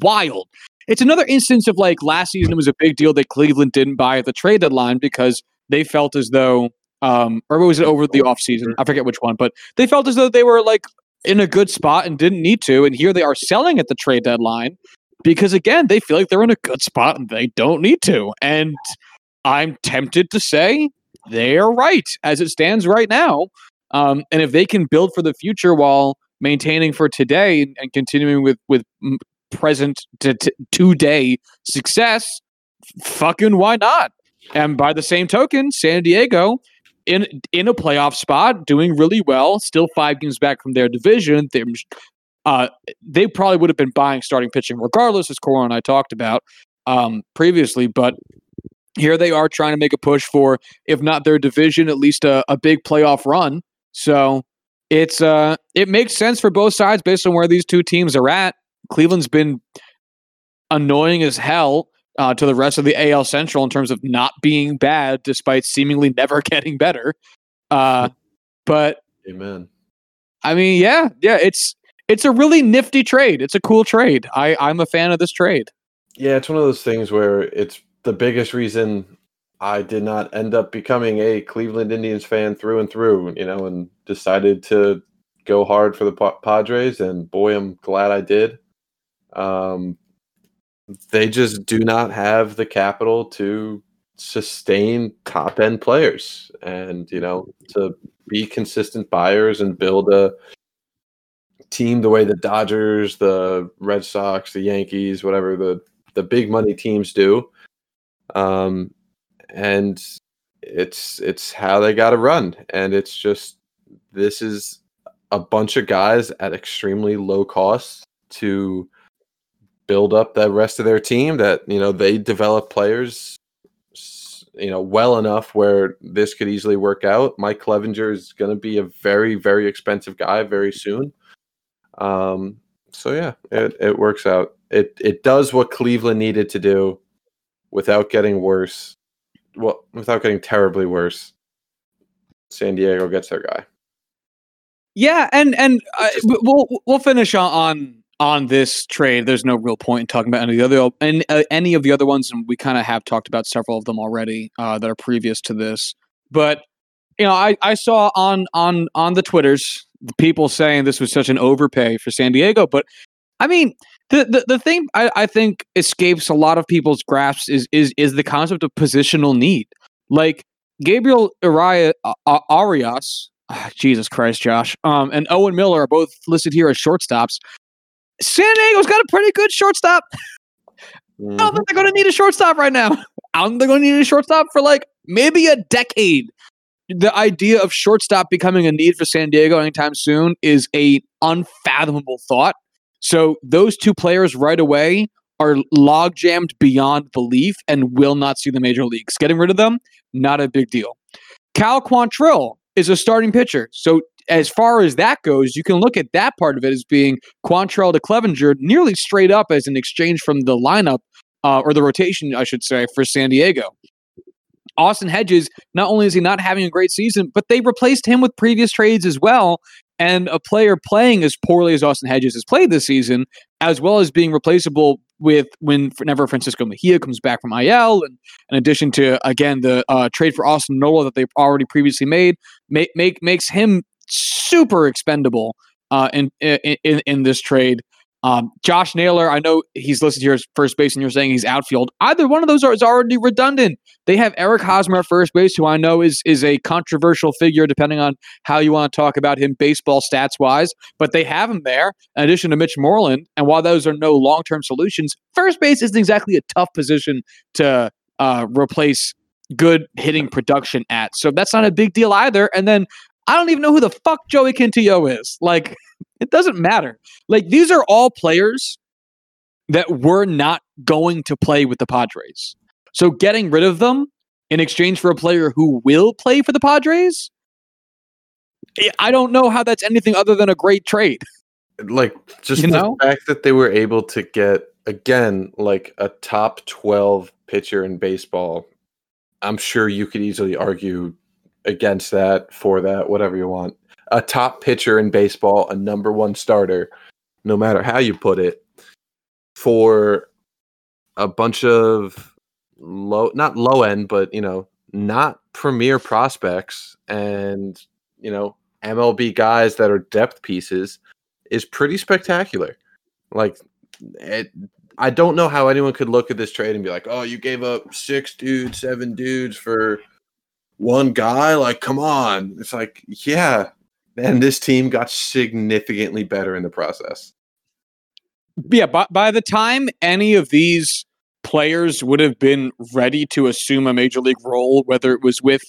wild. It's another instance of like last season it was a big deal that Cleveland didn't buy at the trade deadline because they felt as though um or was it over the offseason? I forget which one, but they felt as though they were like in a good spot and didn't need to. And here they are selling at the trade deadline because again, they feel like they're in a good spot and they don't need to. And I'm tempted to say they're right as it stands right now. Um, and if they can build for the future while maintaining for today and, continuing with with present to, to today success, fucking why not? And by the same token, San Diego in in a playoff spot, doing really well, still five games back from their division. They're uh, they probably would have been buying starting pitching regardless, as Cora and I talked about um, previously. But here they are trying to make a push for, if not their division, at least a, a big playoff run. So it's uh, it makes sense for both sides based on where these two teams are at. Cleveland's been annoying as hell uh, to the rest of the AL Central in terms of not being bad, despite seemingly never getting better. Uh, but Amen. I mean, yeah, yeah, it's it's a really nifty trade. It's a cool trade. I I'm a fan of this trade. Yeah, it's one of those things where it's the biggest reason I did not end up becoming a Cleveland Indians fan through and through, you know, and decided to go hard for the Padres. And boy, I'm glad I did. Um, they just do not have the capital to sustain top end players and, you know, to be consistent buyers and build a team the way the Dodgers, the Red Sox, the Yankees, whatever the the big money teams do. Um, and it's it's how they got to run, and it's just this is a bunch of guys at extremely low cost to build up the rest of their team. That you know they develop players you know well enough where this could easily work out. Mike Clevinger is going to be a very very expensive guy very soon. Um, so yeah, it, it works out. It it does what Cleveland needed to do without getting worse. Well, without getting terribly worse. San Diego gets their guy. Yeah, and and uh, we'll we'll finish on, on this trade. There's no real point in talking about any of the other any, uh, any of the other ones, and we kind of have talked about several of them already uh, that are previous to this. But you know, I, I saw on on on the twitters people saying this was such an overpay for San Diego, but I mean, the the, the thing I, I think escapes a lot of people's grasps is is is the concept of positional need. Like Gabriel Arias, uh, Arias oh, Jesus Christ, Josh, um, and Owen Miller are both listed here as shortstops. San Diego's got a pretty good shortstop. Mm-hmm. I don't think they're going to need a shortstop right now. I don't think they're going to need a shortstop for like maybe a decade the idea of shortstop becoming a need for San Diego anytime soon is a unfathomable thought. So those two players right away are log jammed beyond belief and will not see the major leagues. Getting rid of them, not a big deal. Cal Quantrill is a starting pitcher. So as far as that goes, you can look at that part of it as being Quantrill to Clevinger nearly straight up as an exchange from the lineup uh, or the rotation, I should say, for San Diego. Austin Hedges, not only is he not having a great season, but they replaced him with previous trades as well. And a player playing as poorly as Austin Hedges has played this season, as well as being replaceable with whenever Francisco Mejia comes back from IL, and in addition to again the uh, trade for Austin Nola that they've already previously made, make, make makes him super expendable uh, in, in in this trade. Um, Josh Naylor, I know he's listed here as first base, and you're saying he's outfield. Either one of those are, is already redundant. They have Eric Hosmer at first base, who I know is is a controversial figure, depending on how you want to talk about him baseball stats wise. But they have him there, in addition to Mitch Moreland. And while those are no long term solutions, first base isn't exactly a tough position to uh, replace good hitting production at. So that's not a big deal either. And then I don't even know who the fuck Joey Quintillo is. Like. It doesn't matter. Like these are all players that were not going to play with the Padres. So getting rid of them in exchange for a player who will play for the Padres, eh, I don't know how that's anything other than a great trade. Like just you the know? fact that they were able to get again like a top 12 pitcher in baseball. I'm sure you could easily argue against that, for that, whatever you want a top pitcher in baseball, a number one starter, no matter how you put it, for a bunch of low, not low end, but you know, not premier prospects and you know MLB guys that are depth pieces is pretty spectacular. Like, it, I don't know how anyone could look at this trade and be like, "Oh, you gave up six dudes, seven dudes for one guy." Like, come on! It's like, yeah, and this team got significantly better in the process. Yeah, by, by the time any of these players would have been ready to assume a major league role, whether it was with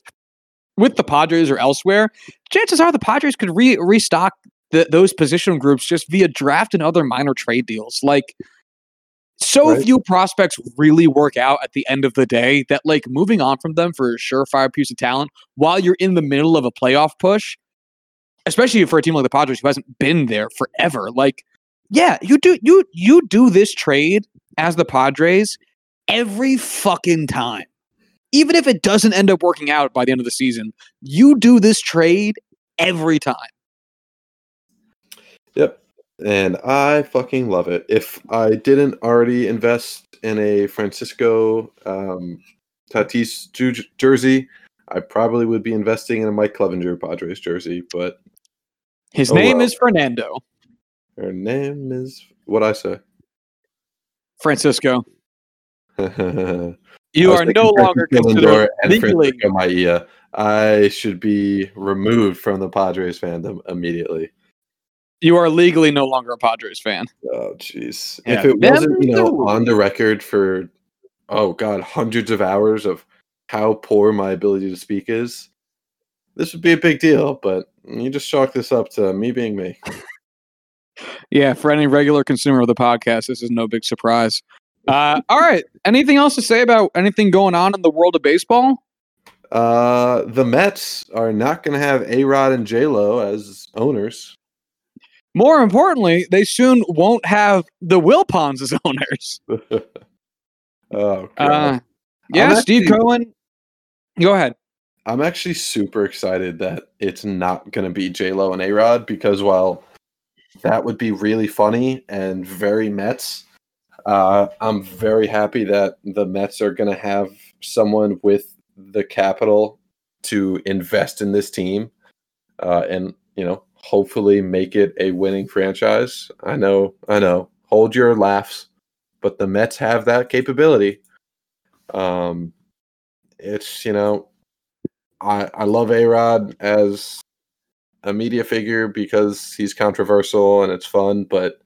with the Padres or elsewhere, chances are the Padres could re- restock the, those position groups just via draft and other minor trade deals. Like, so Right. few prospects really work out at the end of the day that like moving on from them for a surefire piece of talent while you're in the middle of a playoff push, especially for a team like the Padres who hasn't been there forever. Like, yeah, you do you you do this trade as the Padres every fucking time. Even if it doesn't end up working out by the end of the season, you do this trade every time. Yep. And I fucking love it. If I didn't already invest in a Francisco um, Tatis ju- jersey, I probably would be investing in a Mike Clevinger Padres jersey. But His Oh, name well. is Fernando her name is what I say. Francisco. You are no longer considered legally. Maia. I should be removed from the Padres fandom immediately. You are legally no longer a Padres fan. Oh, jeez. Yeah, If it them wasn't, you know, too. on the record for, oh god, hundreds of hours of how poor my ability to speak is, this would be a big deal. But you just chalk this up to me being me. Yeah, for any regular consumer of the podcast, this is no big surprise. Uh, all right. Anything else to say about anything going on in the world of baseball? Uh, the Mets are not going to have A Rod and J Lo as owners. More importantly, they soon won't have the Wilpons as owners. oh, God. Uh, yeah, Steve Cohen. Go ahead. I'm actually super excited that it's not going to be J Lo and A Rod because while that would be really funny and very Mets, uh, I'm very happy that the Mets are going to have someone with the capital to invest in this team uh, and you know hopefully make it a winning franchise. I know, I know. Hold your laughs, but the Mets have that capability. Um, it's you know I, I love A Rod as a media figure because he's controversial and it's fun, but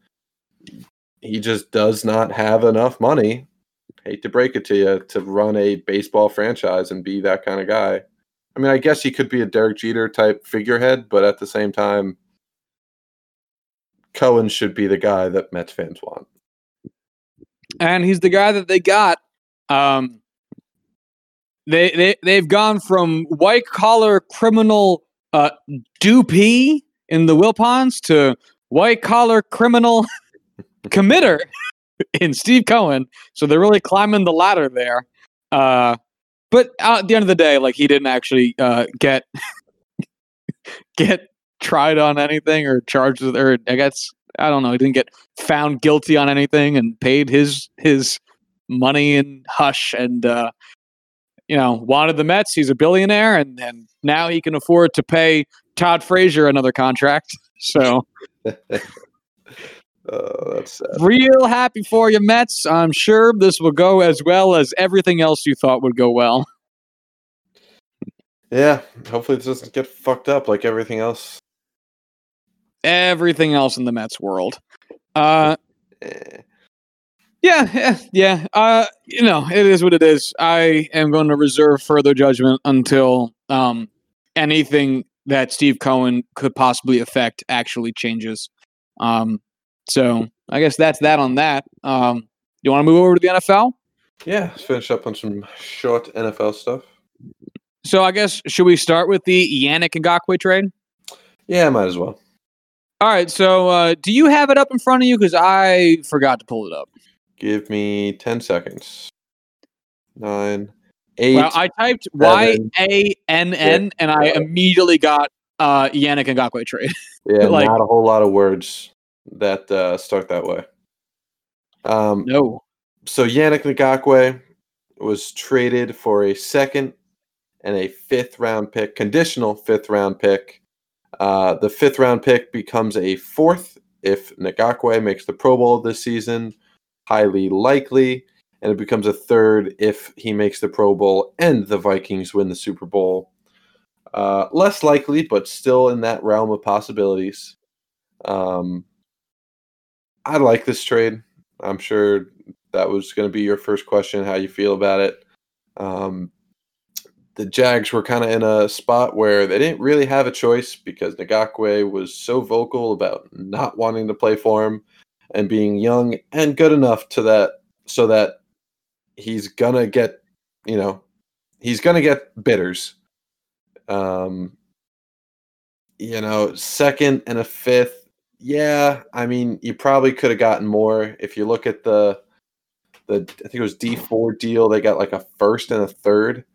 he just does not have enough money. Hate to break it to you to run a baseball franchise and be that kind of guy. I mean, I guess he could be a Derek Jeter type figurehead, but at the same time, Cohen should be the guy that Mets fans want. and he's the guy that they got. Um, they they they've gone from white collar criminal uh, dupee in the Wilpons to white collar criminal committer in Steve Cohen. So they're really climbing the ladder there. Uh, but at the end of the day, like he didn't actually uh, get get tried on anything or charged with, or I guess I don't know. He didn't get found guilty on anything and paid his his money in hush and uh, you know wanted the Mets. He's a billionaire and and now he can afford to pay Todd Frazier another contract. So Oh, that's sad. real happy for you, Mets. I'm sure this will go as well as everything else you thought would go well. Yeah, hopefully this doesn't get fucked up like everything else. Everything else in the Mets world. Uh, Eh. Yeah, yeah, yeah. Uh, you know, it is what it is. I am going to reserve further judgment until um anything that Steve Cohen could possibly affect actually changes. Um, so I guess that's that on that. Um, you want to move over to the NFL? Yeah, let's finish up on some short NFL stuff. So I guess should we start with the Yannick Ngakoue trade? Yeah, might as well. All right. So uh, do you have it up in front of you? Because I forgot to pull it up. Give me 10 seconds. Nine, eight. Well, I typed Y A N N, and I immediately got uh, Yannick Ngakoue trade. yeah, like- not a whole lot of words that uh, start that way. Um, No. so Yannick Ngakoue was traded for a second and a fifth round pick, conditional fifth round pick. Uh, the fifth round pick becomes a fourth if Ngakoue makes the Pro Bowl this season, highly likely, and it becomes a third if he makes the Pro Bowl and the Vikings win the Super Bowl. Uh, less likely, but still in that realm of possibilities. Um, I like this trade. I'm sure that was going to be your first question how you feel about it um, the Jags were kind of in a spot where they didn't really have a choice because Ngakoue was so vocal about not wanting to play for him and being young and good enough to that so that he's gonna get you know he's gonna get bitters um you know second and a fifth yeah i mean you probably could have gotten more if you look at the the i think it was d4 deal they got like a first and a third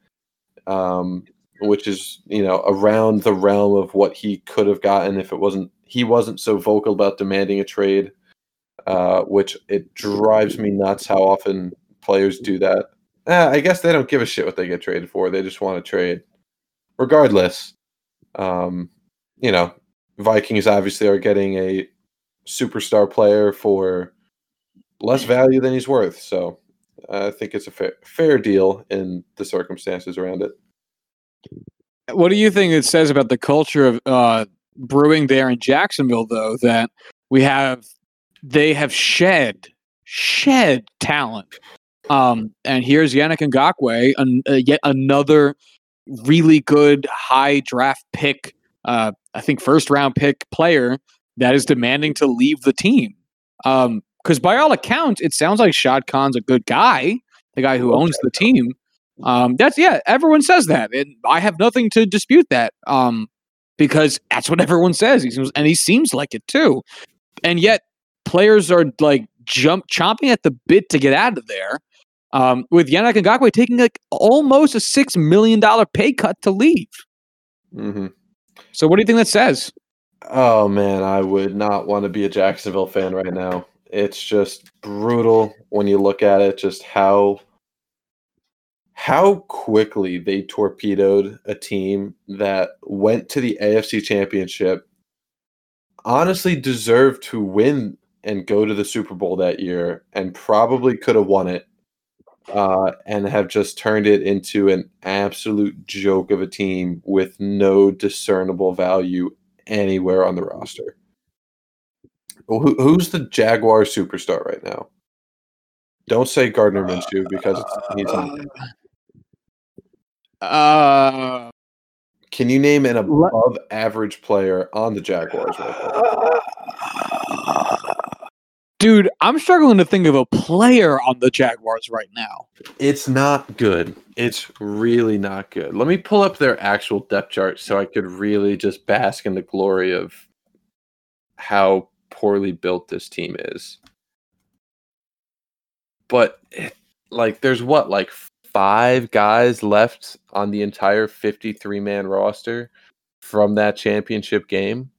um which is you know around the realm of what he could have gotten if it wasn't he wasn't so vocal about demanding a trade uh, which it drives me nuts how often players do that. Eh, I guess they don't give a shit what they get traded for. They just want to trade. Regardless, um, you know, Vikings obviously are getting a superstar player for less value than he's worth. So I think it's a fair, fair deal in the circumstances around it. What do you think it says about the culture of uh, brewing there in Jacksonville, though, that we have they have shed shed talent. Um, and here's Yannick Ngakoue, an, uh, yet another really good high draft pick, uh, I think first round pick player that is demanding to leave the team. Because um, by all accounts, it sounds like Shad Khan's a good guy, the guy who owns the team. Um, that's yeah, everyone says that, and I have nothing to dispute that. Um, because that's what everyone says. He seems, and he seems like it too. And yet, players are like jump chomping at the bit to get out of there. Um, with Yannick Ngakoue taking like almost a six million dollar pay cut to leave. Mm-hmm. So, what do you think that says? Oh man, I would not want to be a Jacksonville fan right now. It's just brutal when you look at it. Just how how quickly they torpedoed a team that went to the AFC Championship, honestly deserved to win and go to the Super Bowl that year and probably could have won it uh, and have just turned it into an absolute joke of a team with no discernible value anywhere on the roster. Who, who's the Jaguar superstar right now? Don't say Gardner Minshew because he's not. Uh, Can you name an above average player on the Jaguars right now? Dude, I'm struggling to think of a player on the Jaguars right now. It's not good. It's really not good. Let me pull up their actual depth chart so I could really just bask in the glory of how poorly built this team is. But like there's what like five guys left on the entire 53 man roster from that championship game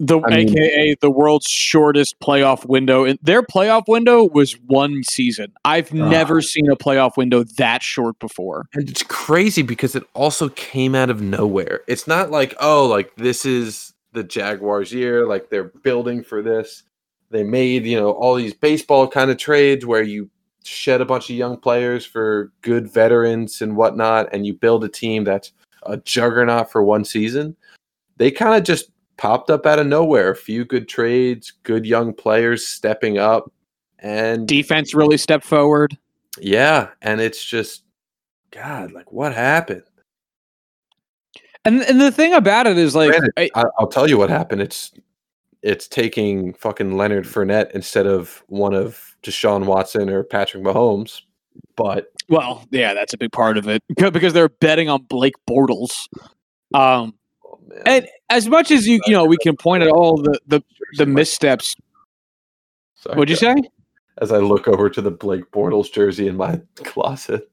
the I mean, aka the world's shortest playoff window. And their playoff window was one season. I've uh, never seen a playoff window that short before. And it's crazy because it also came out of nowhere. It's not like, oh, like this is the Jaguars year, like they're building for this. They made, you know, all these baseball kind of trades where you shed a bunch of young players for good veterans and whatnot, and you build a team that's a juggernaut for one season. They kind of just popped up out of nowhere. A few good trades, good young players stepping up, and defense really stepped forward. Yeah, and it's just God, like what happened? And and the thing about it is like Granted, I, will tell you what happened. It's it's taking fucking Leonard Fournette instead of one of Deshaun Watson or Patrick Mahomes. But well, yeah, that's a big part of it because they're betting on Blake Bortles. Um, man. And as much as you, you know, we can point at all the the, the missteps. Sorry, What'd you say? As I look over to the Blake Bortles jersey in my closet.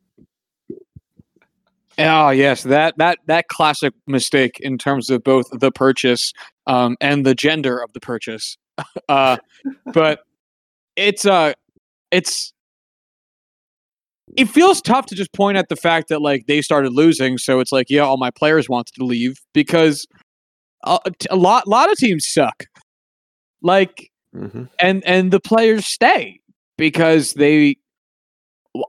Oh yes, that that that classic mistake in terms of both the purchase um, and the gender of the purchase. uh, but it's uh it's it feels tough to just point at the fact that like they started losing, so it's like yeah, all my players wanted to leave because a, a lot lot of teams suck. Like, mm-hmm. and and the players stay because they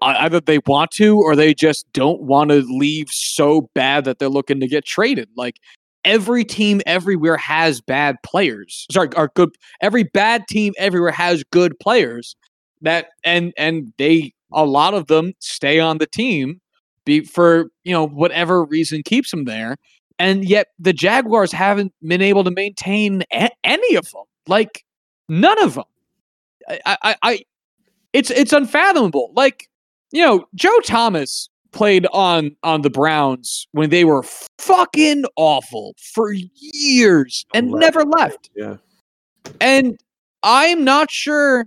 either they want to or they just don't want to leave so bad that they're looking to get traded. Like every team everywhere has bad players. Sorry, are good. Every bad team everywhere has good players that and and they a lot of them stay on the team be for you know whatever reason keeps them there, and yet the Jaguars haven't been able to maintain a- any of them. Like none of them. I, I, I, it's it's unfathomable. Like you know, Joe Thomas played on on the Browns when they were fucking awful for years and Left. never left. Yeah. And I'm not sure.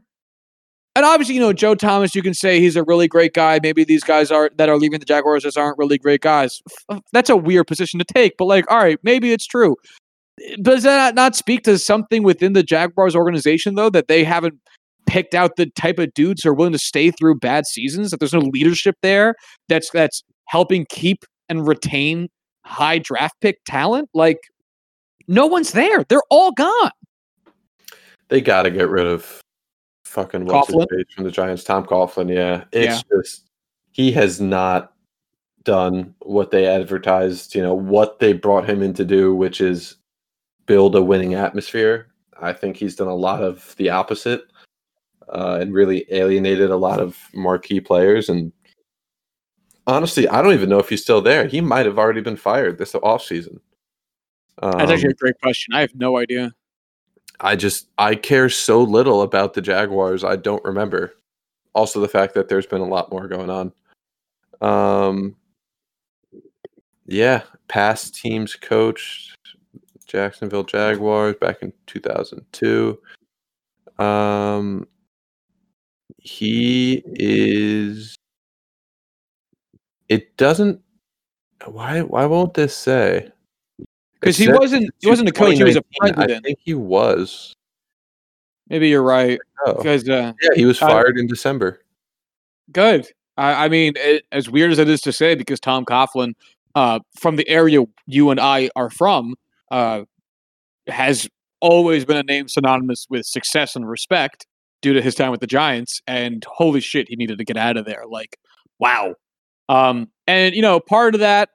And obviously, you know, Joe Thomas, you can say he's a really great guy. Maybe these guys are that are leaving the Jaguars just aren't really great guys. That's a weird position to take, but like, all right, maybe it's true. Does that not speak to something within the Jaguars organization, though, that they haven't picked out the type of dudes who are willing to stay through bad seasons? That there's no leadership there that's that's helping keep and retain high draft pick talent? Like, no one's there. They're all gone. They got to get rid of fucking what's his Coughlin? face from the Giants, Tom Coughlin. Yeah, it's Yeah. just he has not done what they advertised. You know what they brought him in to do, which is build a winning atmosphere. I think he's done a lot of the opposite uh, and really alienated a lot of marquee players. And honestly, I don't even know if he's still there. He might have already been fired this offseason. Um, That's actually a great question. I have no idea. I just I care so little about the Jaguars. I don't remember. Also, the fact that there's been a lot more going on. Um, yeah, past teams coached Jacksonville Jaguars back in 2002. Um, he is. It doesn't. Why? Why won't this say? Because he wasn't he wasn't a coach, he was a 2019. I president. think he was. Maybe you're right. Because uh, Yeah, he was I- fired in December. good. I, I mean, it, as weird as it is to say, because Tom Coughlin, uh, from the area you and I are from, uh, has always been a name synonymous with success and respect due to his time with the Giants. And holy shit, he needed to get out of there. Like, wow. Um, and you know, part of that,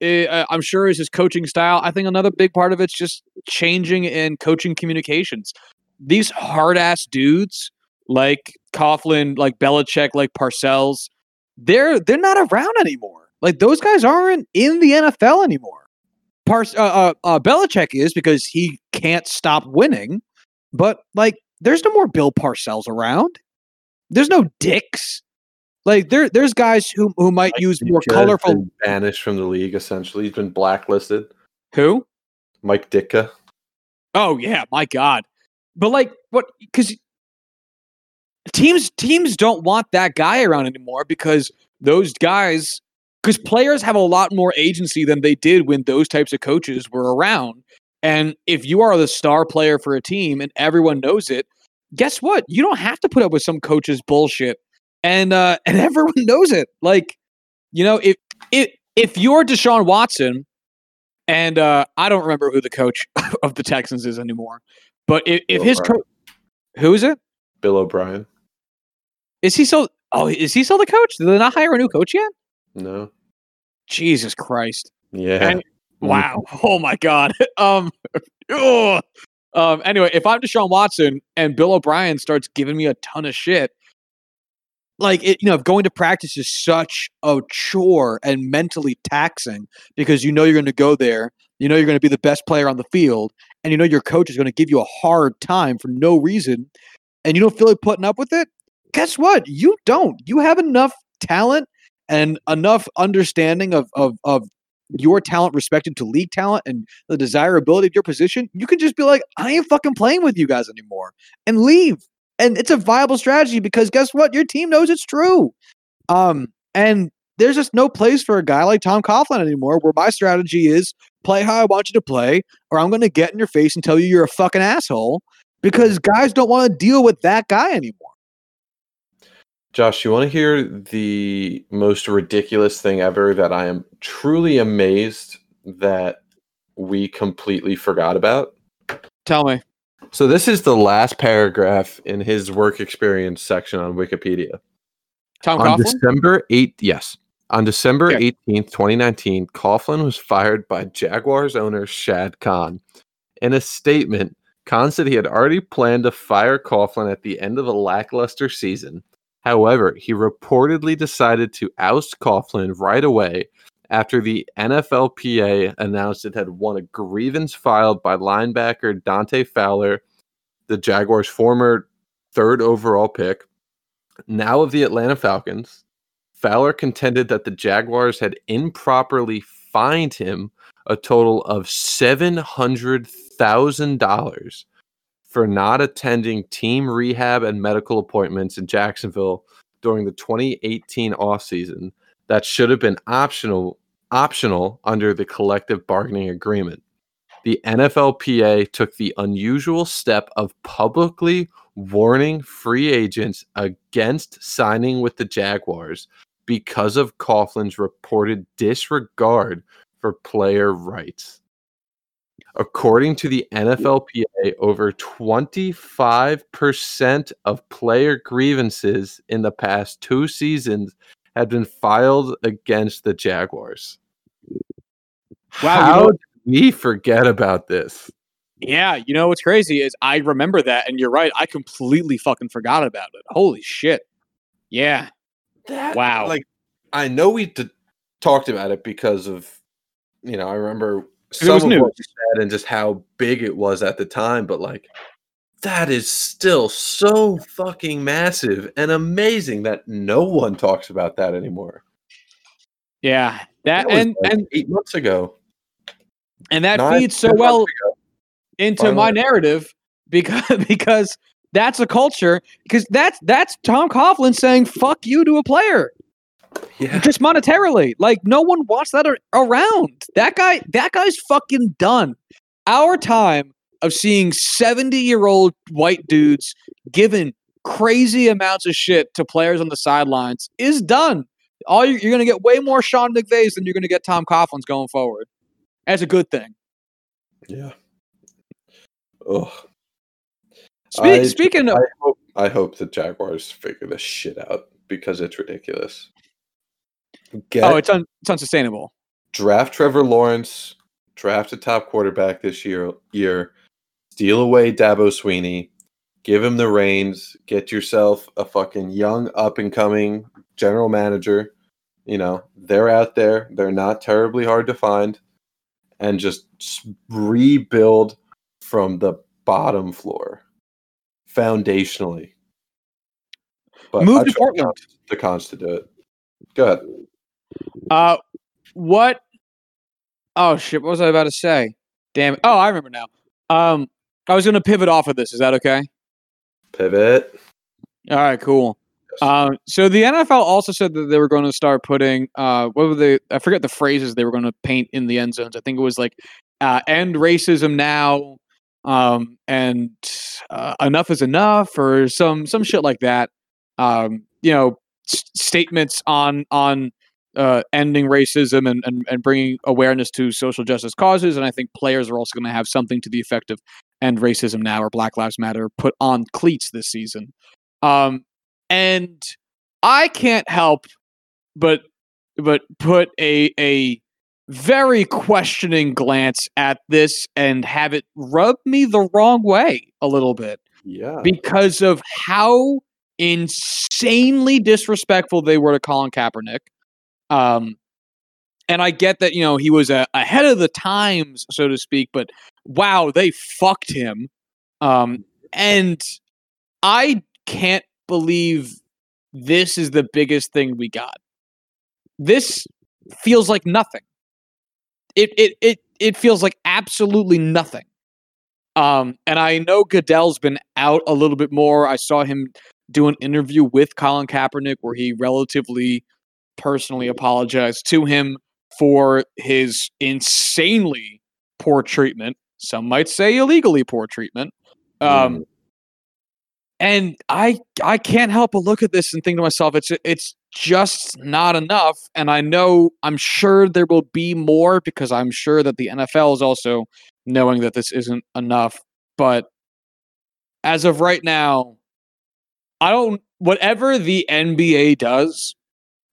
eh, I'm sure, is his coaching style. I think another big part of it's just changing in coaching communications. These hard ass dudes like Coughlin, like Belichick, like Parcells, they're they're not around anymore. Like those guys aren't in the NFL anymore. Par- uh, uh, uh, Belichick is because he can't stop winning, but like there's no more Bill Parcells around. There's no dicks. Like there, there's guys who who might use more Ditka has colorful. banished from the league. Essentially, he's been blacklisted. Who? Mike Ditka. Oh yeah, my God. But like what? Because teams teams don't want that guy around anymore because those guys because players have a lot more agency than they did when those types of coaches were around. And if you are the star player for a team and everyone knows it, guess what? You don't have to put up with some coach's bullshit. And uh and everyone knows it. Like, you know, if if if you're Deshaun Watson, and uh I don't remember who the coach of the Texans is anymore. But if, if his coach who is it? Bill O'Brien. Is he still oh is he still the coach? Did they not hire a new coach yet? No. Jesus Christ. Yeah. And- Wow. Oh my God. um, ugh. um. Anyway, if I'm Deshaun Watson and Bill O'Brien starts giving me a ton of shit, like it, you know, going to practice is such a chore and mentally taxing because you know you're going to go there, you know you're going to be the best player on the field, and you know your coach is going to give you a hard time for no reason, and you don't feel like putting up with it. Guess what? You don't. You have enough talent and enough understanding of of of your talent respected to league talent and the desirability of your position, you can just be like, I ain't fucking playing with you guys anymore and leave. And it's a viable strategy because guess what? Your team knows it's true. Um, and there's just no place for a guy like Tom Coughlin anymore where my strategy is play how I want you to play, or I'm going to get in your face and tell you you're a fucking asshole because guys don't want to deal with that guy anymore. Josh, you want to hear the most ridiculous thing ever that I am truly amazed that we completely forgot about? Tell me. So this is the last paragraph in his work experience section on Wikipedia. Tom on Coughlin? December 8th, yes. On December Yeah. 18th, 2019, Coughlin was fired by Jaguars owner Shad Khan. In a statement, Khan said he had already planned to fire Coughlin at the end of a lackluster season. However, he reportedly decided to oust Coughlin right away after the NFLPA announced it had won a grievance filed by linebacker Dante Fowler, the Jaguars' former third overall pick, now of the Atlanta Falcons. Fowler contended that the Jaguars had improperly fined him a total of $700,000 for not attending team rehab and medical appointments in Jacksonville during the 2018 offseason that should have been optional optional under the collective bargaining agreement. The NFLPA took the unusual step of publicly warning free agents against signing with the Jaguars because of Coughlin's reported disregard for player rights. According to the NFLPA, over 25% of player grievances in the past two seasons had been filed against the Jaguars. Wow, How you know- did we forget about this? Yeah, you know what's crazy is I remember that, and you're right. I completely fucking forgot about it. Holy shit. Yeah. That, Wow. Like, I know we d- talked about it because of, you know, I remember it some was of news. what we said and just how big it was at the time, but like, that is still so fucking massive and amazing that no one talks about that anymore. Yeah. That, That and like and eight months ago. and that nine, feeds so well ago. into Finally. my narrative because because that's a culture because that's that's Tom Coughlin saying fuck you to a player Yeah. just monetarily. Like no one wants that around. That guy that guy's fucking done. Our time of seeing 70-year-old white dudes giving crazy amounts of shit to players on the sidelines is done. All you're, you're going to get way more Sean McVays than you're going to get Tom Coughlin's going forward. That's a good thing. Yeah. Spe- I- speaking of I hope I hope the Jaguars figure this shit out because it's ridiculous. Get Oh, it's un- it's unsustainable. draft Trevor Lawrence, draft a top quarterback this year year, steal away Dabo Swinney, give him the reins, get yourself a fucking young up and coming general manager. You know, they're out there, they're not terribly hard to find, and just rebuild from the bottom floor foundationally. But Move I to Portland. The cons to do it. Go ahead. Uh, what? Oh shit! What was I about to say? Damn. it. Oh, I remember now. Um, I was gonna pivot off of this. Is that okay? Pivot. All right, cool. Um, so the NFL also said that they were going to start putting uh, what were they? I forget the phrases they were going to paint in the end zones. I think it was like uh, "end racism now," um, and uh, "enough is enough" or some some shit like that. Um, you know, s- statements on on uh, ending racism and, and and bringing awareness to social justice causes. And I think players are also going to have something to the effect of "end racism now" or "Black Lives Matter" put on cleats this season. Um, and I can't help but but put a a very questioning glance at this and have it rub me the wrong way a little bit Yeah. because of how insanely disrespectful they were to Colin Kaepernick. Um, and I get that you know he was a, ahead of the times, so to speak, but wow, they fucked him. Um, and I can't believe this is the biggest thing we got. This feels like nothing. It it it it feels like absolutely nothing. Um, and I know Goodell's been out a little bit more. I saw him do an interview with Colin Kaepernick where he relatively personally apologize to him for his insanely poor treatment. Some might say illegally poor treatment. Um, Mm. and I I can't help but look at this and think to myself, it's it's just not enough. And I know I'm sure there will be more because I'm sure that the NFL is also knowing that this isn't enough. But as of right now, I don't whatever the NBA does,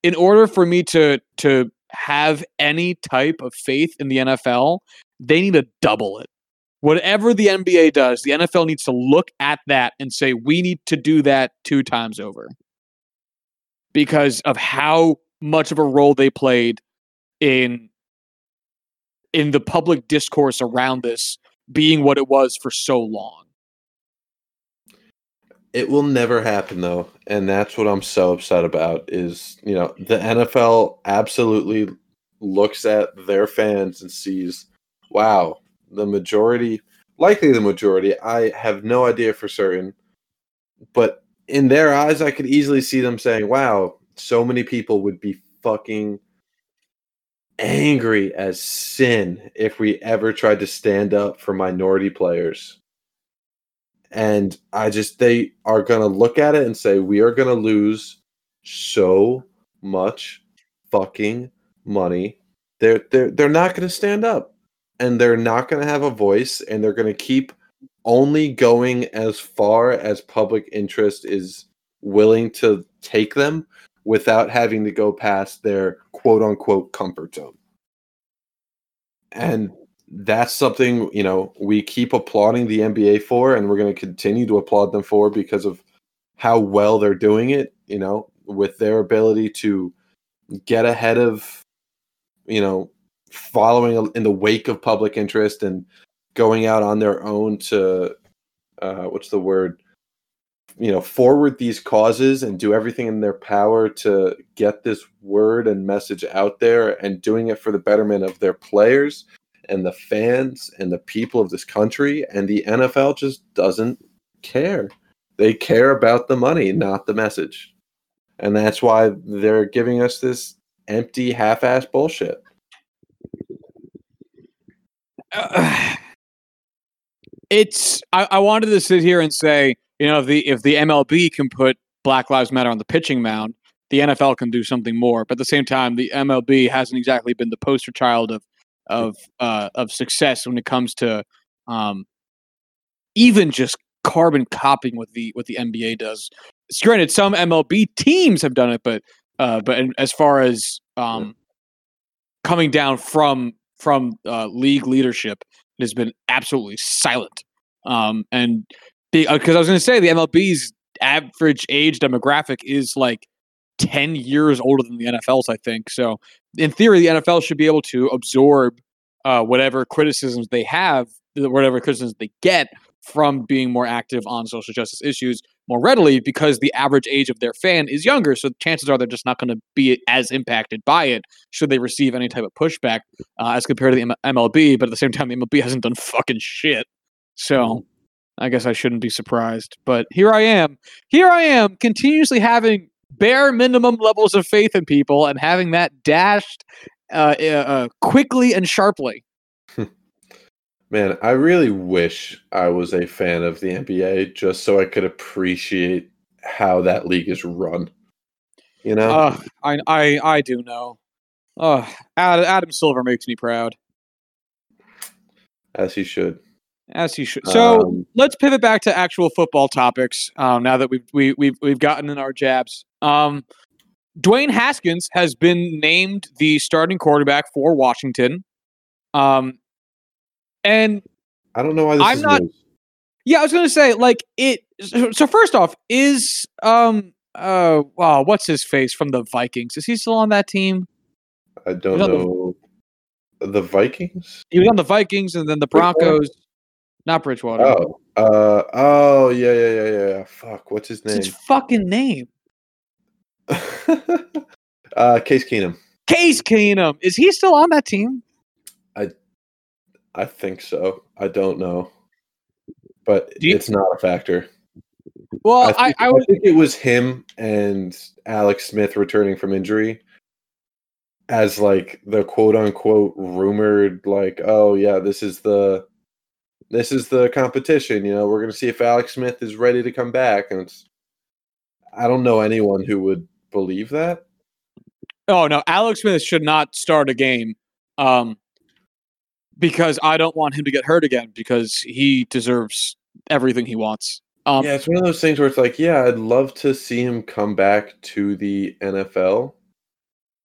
in order for me to to have any type of faith in the NFL, they need to double it. Whatever the NBA does, the NFL needs to look at that and say, we need to do that two times over. because of how much of a role they played in in the public discourse around this being what it was for so long. It will never happen though, and that's what I'm so upset about is, you know, the NFL absolutely looks at their fans and sees, wow, the majority, likely the majority, I have no idea for certain, but in their eyes I could easily see them saying, wow, so many people would be fucking angry as sin if we ever tried to stand up for minority players. And I just, they are going to look at it and say, we are going to lose so much fucking money. They're, they're, they're not going to stand up and they're not going to have a voice and they're going to keep only going as far as public interest is willing to take them without having to go past their quote unquote comfort zone. And that's something, you know, we keep applauding the NBA for, and we're going to continue to applaud them for because of how well they're doing it, you know, with their ability to get ahead of, you know, following in the wake of public interest and going out on their own to, uh, what's the word? you know forward these causes and do everything in their power to get this word and message out there and doing it for the betterment of their players and the fans and the people of this country and the NFL just doesn't care. They care about the money, not the message. And that's why they're giving us this empty half-ass bullshit. Uh, it's I, I wanted to sit here and say you know, if the if the MLB can put Black Lives Matter on the pitching mound, the NFL can do something more. But at the same time, the MLB hasn't exactly been the poster child of of uh, of success when it comes to um, even just carbon copying what the what the NBA does. It's granted, some MLB teams have done it, but uh, but as far as um, coming down from from uh, league leadership, it has been absolutely silent. Um, and because uh, I was going to say the MLB's average age demographic is like 10 years older than the NFL's, I think. So, in theory, the NFL should be able to absorb uh, whatever criticisms they have, whatever criticisms they get from being more active on social justice issues more readily because the average age of their fan is younger. So, chances are they're just not going to be as impacted by it should they receive any type of pushback uh, as compared to the MLB. But at the same time, the MLB hasn't done fucking shit. So, mm-hmm. I guess I shouldn't be surprised. But here I am. Here I am, continuously having bare minimum levels of faith in people and having that dashed uh, uh, uh quickly and sharply. Man, I really wish I was a fan of the NBA just so I could appreciate how that league is run. You know, uh, I I I do know. Uh, Adam, Adam Silver makes me proud. As he should as he should. So um, let's pivot back to actual football topics. Um, now that we've we, have we we've gotten in our jabs. Um, Dwayne Haskins has been named the starting quarterback for Washington. Um, and I don't know why this I'm not. News. Yeah, I was going to say like it. So first off, is um uh wow, what's his face from the Vikings? Is he still on that team? I don't know. The, the, Vikings. He was on the Vikings and then the Broncos. Not Bridgewater. Oh, uh, oh, yeah, yeah, yeah, yeah. Fuck, what's his name? What's his fucking name? uh, Case Keenum. Case Keenum. Is he still on that team? I, I think so. I don't know, but you, it's not a factor. Well, I think, I, I, would, I think it was him and Alex Smith returning from injury as like the quote unquote rumored like oh yeah this is the this is the competition. You know, we're going to see if Alex Smith is ready to come back. And it's, I don't know anyone who would believe that. Oh no, Alex Smith should not start a game, um, because I don't want him to get hurt again because he deserves everything he wants. Um, yeah, it's one of those things where it's like, yeah, I'd love to see him come back to the NFL,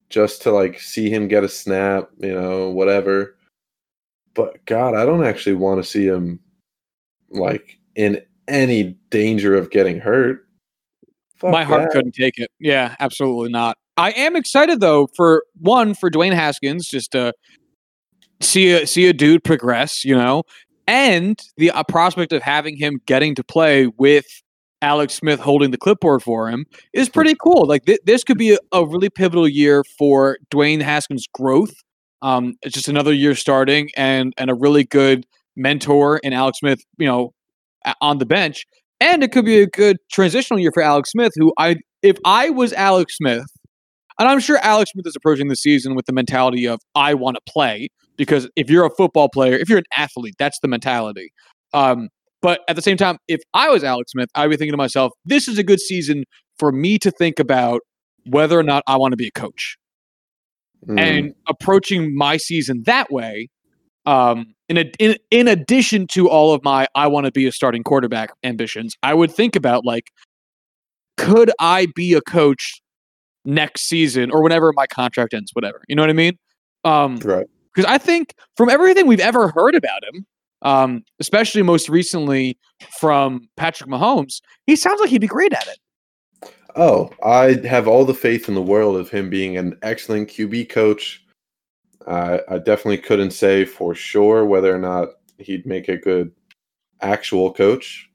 just to like see him get a snap, you know, whatever but God, I don't actually want to see him like in any danger of getting hurt Fuck My heart that. couldn't take it. Yeah, absolutely not. I am excited though for one for Dwayne Haskins just to see a see a dude progress, you know, and the uh, prospect of having him getting to play with Alex Smith holding the clipboard for him is pretty cool. Like th- this could be a, a really pivotal year for Dwayne Haskins' growth. Um, it's just another year starting and and a really good mentor in Alex Smith, you know, a- on the bench. And it could be a good transitional year for Alex Smith, who I if I was Alex Smith, and I'm sure Alex Smith is approaching the season with the mentality of I want to play because if you're a football player, if you're an athlete, that's the mentality. Um, but at the same time, if I was Alex Smith, I'd be thinking to myself, this is a good season for me to think about whether or not I want to be a coach Mm. and approaching my season that way um in, a, in in addition to all of my i want to be a starting quarterback ambitions i would think about like could i be a coach next season or whenever my contract ends whatever you know what i mean um right. because i think from everything we've ever heard about him um especially most recently from patrick mahomes he sounds like he'd be great at it Oh, I have all the faith in the world of him being an excellent QB coach. I I definitely couldn't say for sure whether or not he'd make a good actual coach.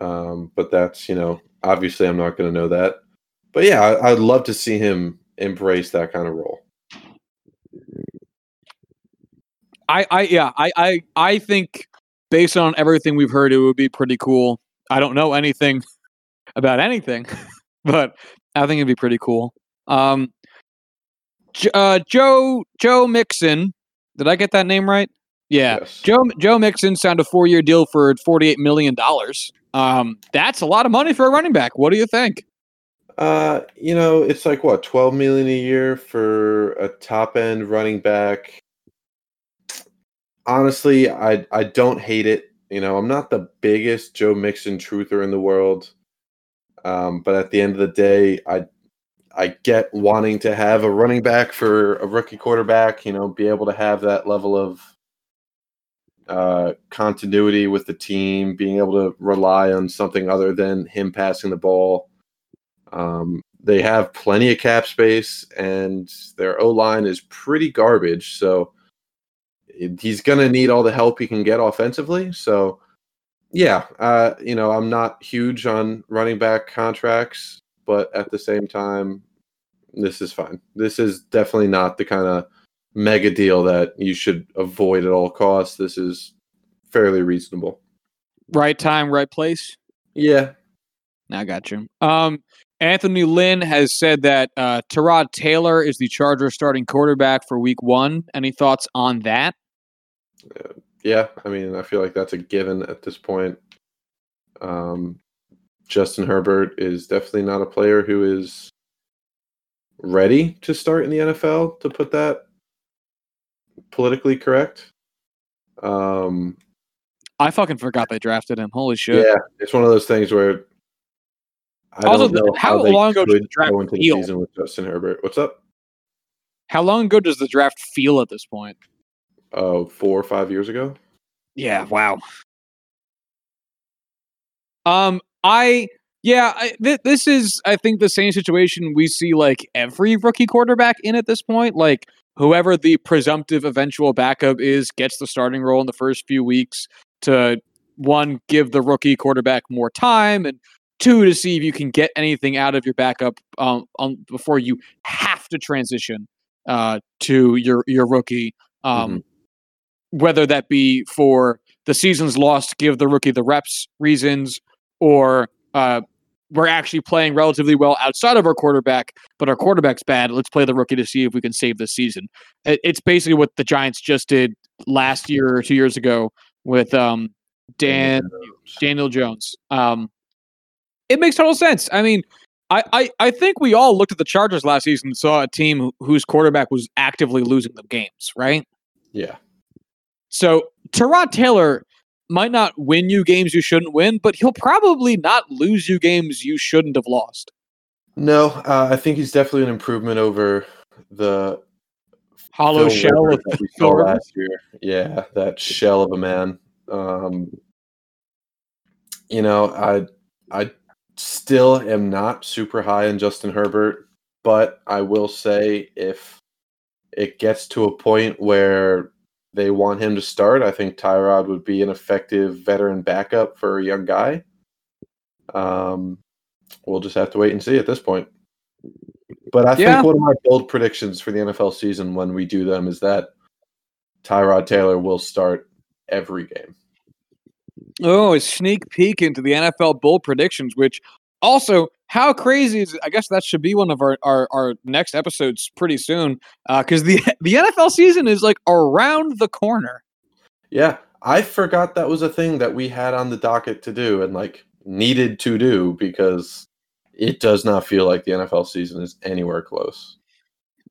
Um, but that's, you know, obviously I'm not going to know that. But yeah, I, I'd love to see him embrace that kind of role. I, I yeah, I, I I think based on everything we've heard, it would be pretty cool. I don't know anything about anything, but I think it'd be pretty cool. Um, uh, Joe Joe Mixon, did I get that name right? Yeah, Yes. Joe Joe Mixon signed a four year deal for forty eight million dollars. Um, that's a lot of money for a running back. What do you think? Uh, you know, it's like what, 12 million a year for a top end running back. Honestly, I I don't hate it. You know, I'm not the biggest Joe Mixon truther in the world. Um, but at the end of the day, I I get wanting to have a running back for a rookie quarterback, you know, be able to have that level of uh, continuity with the team, being able to rely on something other than him passing the ball. Um, they have plenty of cap space, and their O line is pretty garbage. So he's going to need all the help he can get offensively. So, yeah, uh, you know, I'm not huge on running back contracts, but at the same time, this is fine. This is definitely not the kind of mega deal that you should avoid at all costs. This is fairly reasonable. Right time, right place. Yeah, Now I got you. Um, Anthony Lynn has said that uh, Tyrod Taylor is the Chargers starting quarterback for Week One. Any thoughts on that? Yeah, I mean, I feel like that's a given at this point. Um, Justin Herbert is definitely not a player who is ready to start in the NFL. To put that politically correct. Um, I fucking forgot they drafted him. Holy shit! yeah, it's one of those things where I Also, don't know how how, long ago did the draft go into the season with Justin Herbert. What's up? How long ago does the draft feel at this point? Oh, four or five years ago. Yeah. Wow. Um, I yeah, I, th- this is I think the same situation we see like every rookie quarterback in at this point. Like whoever the presumptive eventual backup is gets the starting role in the first few weeks to one give the rookie quarterback more time and two to see if you can get anything out of your backup um, um before you have to transition uh to your your rookie um whether that be for the season's lost give the rookie the reps reasons or uh we're actually playing relatively well outside of our quarterback, but our quarterback's bad. Let's play the rookie to see if we can save this season. It, it's basically what the Giants just did last year or two years ago with um, Dan Daniel Jones. Um, it makes total sense. I mean, I, I, I think we all looked at the Chargers last season and saw a team who- whose quarterback was actively losing them games, right? Yeah. So Tyrod Taylor might not win you games you shouldn't win, but he'll probably not lose you games you shouldn't have lost. No, uh, I think he's definitely an improvement over the Hollow Phil shell of we saw last year. Yeah, that shell of a man. Um, you know, I I still am not super high on Justin Herbert, but I will say if it gets to a point where they want him to start, I think Tyrod would be an effective veteran backup for a young guy. Um, we'll just have to wait and see at this point. But I Yeah. think one of my bold predictions for the NFL season when we do them is that Tyrod Taylor will start every game. Oh, a sneak peek into the NFL Bowl predictions, which also, how crazy is it? I guess that should be one of our, our, our next episodes pretty soon uh, because the, the NFL season is like around the corner. Yeah, I forgot that was a thing that we had on the docket to do and like needed to do because it does not feel like the NFL season is anywhere close.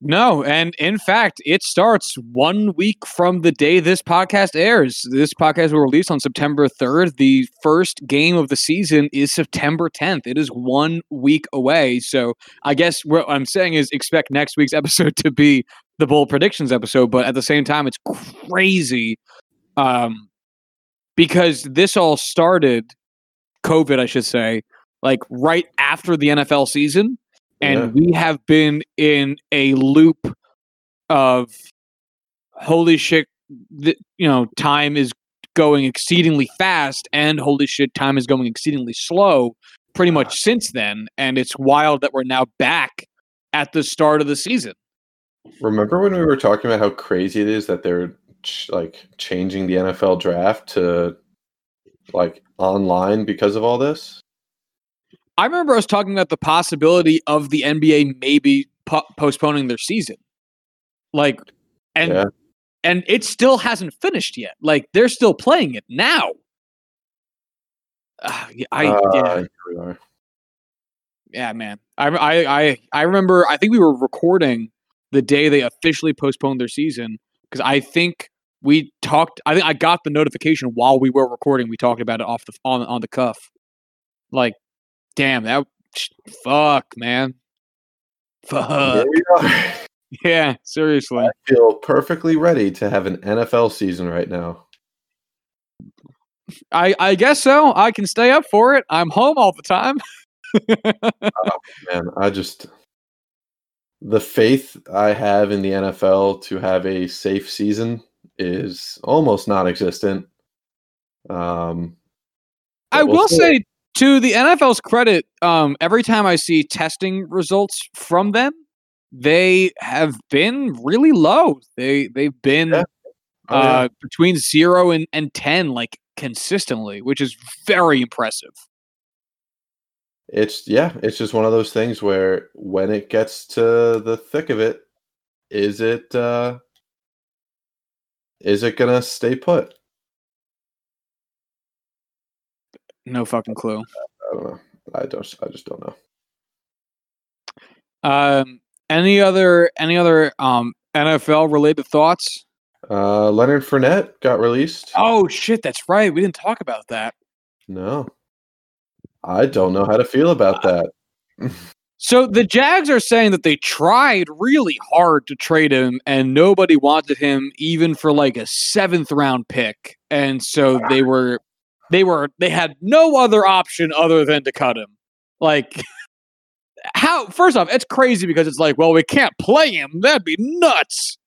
No, and in fact, it starts one week from the day this podcast airs. This podcast will release on September 3rd. The first game of the season is September 10th. It is one week away. So I guess what I'm saying is expect next week's episode to be the bold predictions episode, but at the same time, it's crazy um, because this all started, COVID, I should say, like right after the NFL season and Yeah. we have been in a loop of holy shit th- you know time is going exceedingly fast and holy shit time is going exceedingly slow pretty much since then and it's wild that we're now back at the start of the season Remember when we were talking about how crazy it is that they're ch- like changing the NFL draft to like online because of all this? I remember us talking about the possibility of the nba maybe po- postponing their season like and Yeah. and it still hasn't finished yet like they're still playing it now yeah, I, Uh, yeah. here we are. Yeah, man. I, I I I remember. I think we were recording the day they officially postponed their season because I think we talked. I think I got the notification while we were recording. We talked about it off the on on the cuff. Like, damn that. Fuck, man. Fuck. Here we are. Yeah, seriously. I feel perfectly ready to have an NFL season right now. I I guess so. I can stay up for it. I'm home all the time. Man, I just the faith I have in the NFL to have a safe season is almost non-existent. Um, I we'll say to the NFL's credit, um, every time I see testing results from them, they have been really low. They they've been Yeah. Oh, yeah. uh, between zero and, and ten, like consistently, which is very impressive. it's yeah, it's just one of those things where when it gets to the thick of it, is it uh, is it gonna stay put? No fucking clue. I don't know. I don't. I just don't know. Um, any other any other um NFL related thoughts? Uh, Leonard Fournette got released. Oh shit, that's right. We didn't talk about that. No, I don't know how to feel about that. So the Jags are saying that they tried really hard to trade him and nobody wanted him even for like a seventh round pick. And so they were they were they had no other option other than to cut him. Like how first off, it's crazy because it's like, well, we can't play him. That'd be nuts.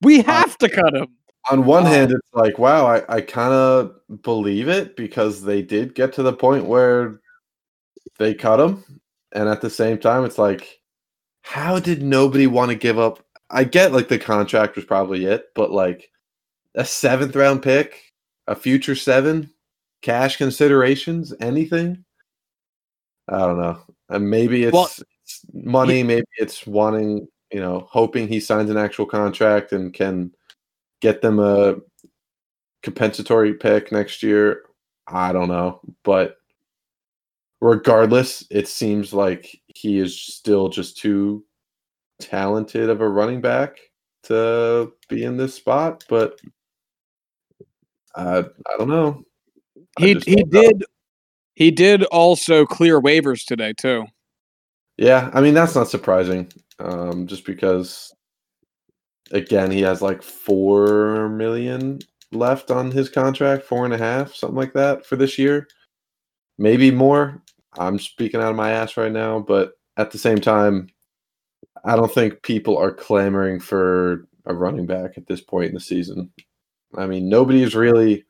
We have to cut him. on one hand it's like wow i, I kind of believe it because they did get to the point where they cut him and at the same time it's like how did nobody want to give up i get like the contract was probably it but like a seventh round pick a future seven cash considerations anything i don't know and maybe it's, Well, it's money maybe it's wanting you know hoping he signs an actual contract and can get them a compensatory pick next year. I don't know, but regardless, it seems like he is still just too talented of a running back to be in this spot. But I, I don't know. He he did he did also clear waivers today too. Yeah, I mean that's not surprising. Um, just because, again, he has like four million left on his contract, four and a half, something like that for this year, maybe more. I'm speaking out of my ass right now, but at the same time, I don't think people are clamoring for a running back at this point in the season. I mean, nobody is really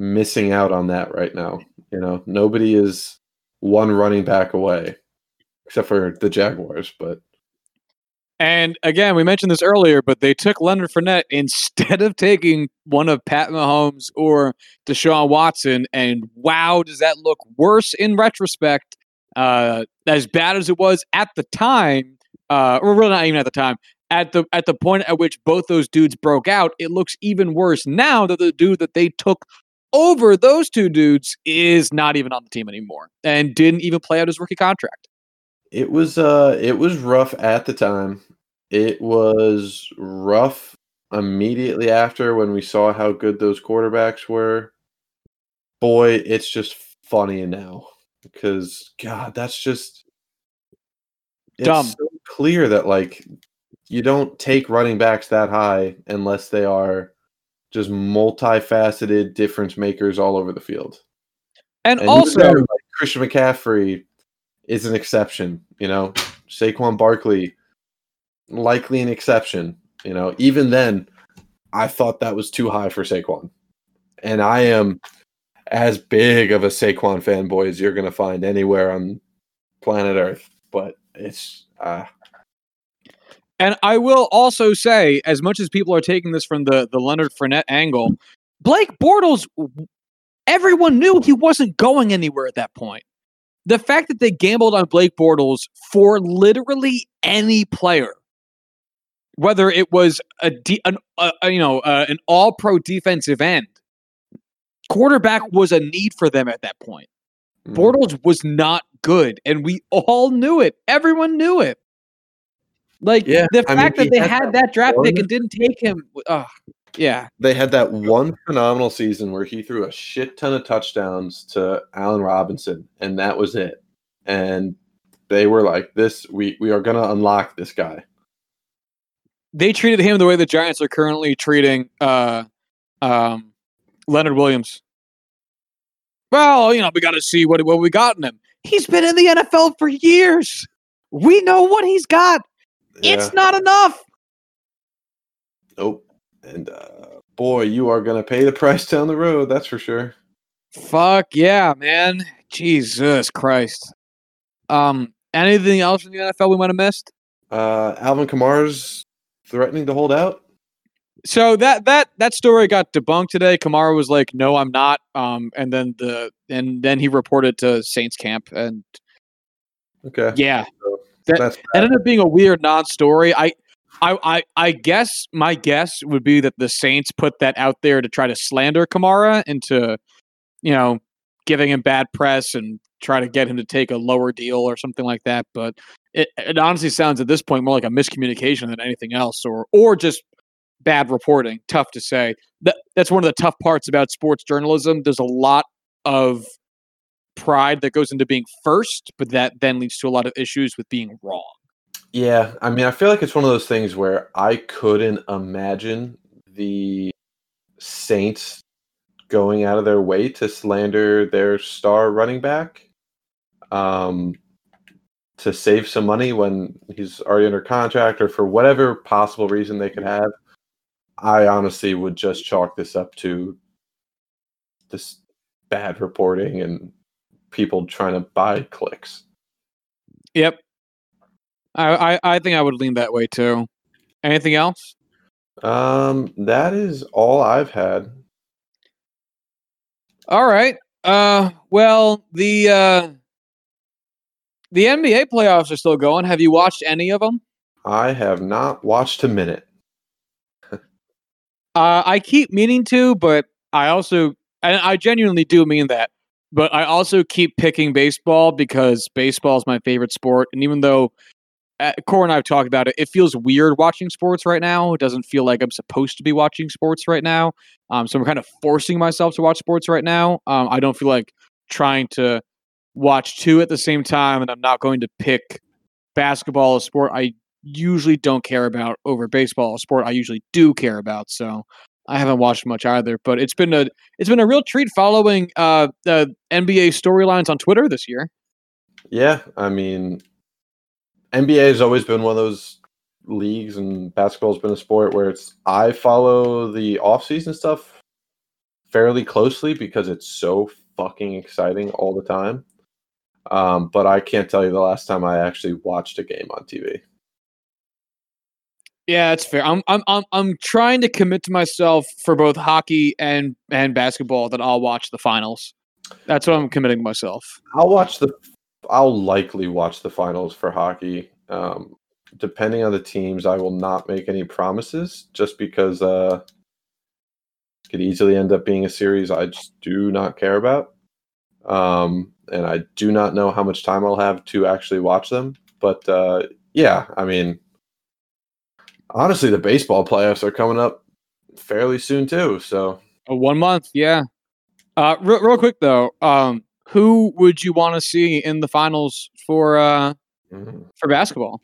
missing out on that right now. You know, nobody is one running back away, except for the Jaguars. But and again, we mentioned this earlier, but they took Leonard Fournette instead of taking one of Pat Mahomes or Deshaun Watson. And wow, does that look worse in retrospect? Uh, as bad as it was at the time, uh, or really not even at the time, at the at the point at which both those dudes broke out, it looks even worse now that the dude that they took over those two dudes is not even on the team anymore and didn't even play out his rookie contract. It was uh it was rough at the time. It was rough immediately after when we saw how good those quarterbacks were. Boy, it's just funny now because god, that's just it's Dumb. so clear that like you don't take running backs that high unless they are just multifaceted difference makers all over the field. And, And also, like, Christian McCaffrey is an exception, you know. Saquon Barkley, likely an exception, you know. Even then, I thought that was too high for Saquon, and I am as big of a Saquon fanboy as you're going to find anywhere on planet Earth. But it's uh, And I will also say, as much as people are taking this from the, the Leonard Fournette angle, Blake Bortles, everyone knew he wasn't going anywhere at that point. The fact that they gambled on Blake Bortles for literally any player, whether it was a, de- an, you know uh, an All Pro defensive end, quarterback was a need for them at that point. mm, Bortles was not good, and we all knew it. Everyone knew it. Like Yeah, the I mean, fact that they had had that that draft pick and didn't take him. Uh, yeah, they had that one phenomenal season where he threw a shit ton of touchdowns to Allen Robinson, and that was it. And they were like, "This, we we are going to unlock this guy." they treated him the way the Giants are currently treating uh, um, Leonard Williams. Well, you know, we got to see what what we got in him. He's been in the NFL for years. We know what he's got. It's not enough. Nope. And uh, boy, you are going to pay the price down the road. That's for sure. Fuck yeah, man. Jesus Christ. Um, anything else in the NFL we might have missed? Uh, Alvin Kamara's threatening to hold out. So that that that story got debunked today. Kamara was like, "No, I'm not." Um, and then the and then he reported to Saints camp, and Okay, yeah, that- that's ended up being a weird non-story. I, I, I, I guess my guess would be that the Saints put that out there to try to slander Kamara into, you know, giving him bad press and try to get him to take a lower deal or something like that. But it, it honestly sounds at this point more like a miscommunication than anything else, or or just bad reporting. Tough to say. That that's one of the tough parts about sports journalism. There's a lot of pride that goes into being first, but that then leads to a lot of issues with being wrong. Yeah, I mean, I feel like it's one of those things where I couldn't imagine the Saints going out of their way to slander their star running back um, to save some money when he's already under contract or for whatever possible reason they could have. I honestly would just chalk this up to this bad reporting and people trying to buy clicks. Yep. I, I, I think I would lean that way too. Anything else? Um, that is all I've had. All right. Uh well the uh the NBA playoffs are still going. Have you watched any of them? I have not watched a minute. Uh I keep meaning to, but I also and I genuinely do mean that. But I also keep picking baseball because baseball is my favorite sport and even though uh, Core and I have talked about it. It feels weird watching sports right now. It doesn't feel like I'm supposed to be watching sports right now. Um, so I'm kind of forcing myself to watch sports right now. Um, I don't feel like trying to watch two at the same time, and I'm not going to pick basketball, a sport I usually don't care about, over baseball, a sport I usually do care about. So I haven't watched much either. But it's been a it's been a real treat following uh, the NBA storylines on Twitter this year. Yeah, I mean, NBA has always been one of those leagues, and basketball has been a sport where it's I follow the off-season stuff fairly closely because it's so fucking exciting all the time. Um, but I can't tell you the last time I actually watched a game on TV. Yeah, it's fair. I'm I'm I'm I'm trying to commit to myself for both hockey and and basketball that I'll watch the finals. That's what I'm committing myself. I'll watch the. I'll likely watch the finals for hockey. Um, depending on the teams, I will not make any promises just because uh, it could easily end up being a series I just do not care about. Um, and I do not know how much time I'll have to actually watch them. But uh, yeah, I mean, honestly, the baseball playoffs are coming up fairly soon too. So uh, one month, yeah. Uh, real, real quick though, um, who would you want to see in the finals for uh, mm-hmm. for basketball?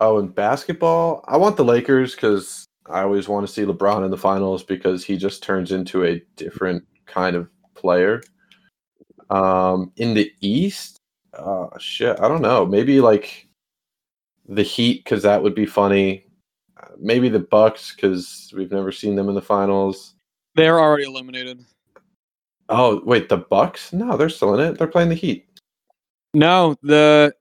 Oh, in basketball, I want the Lakers because I always want to see LeBron in the finals because he just turns into a different kind of player. Um, in the East, uh, shit, I don't know. Maybe like the Heat because that would be funny. Maybe the Bucks because we've never seen them in the finals. They're already eliminated. Oh wait, the Bucks? No, they're still in it. They're playing the Heat. No, the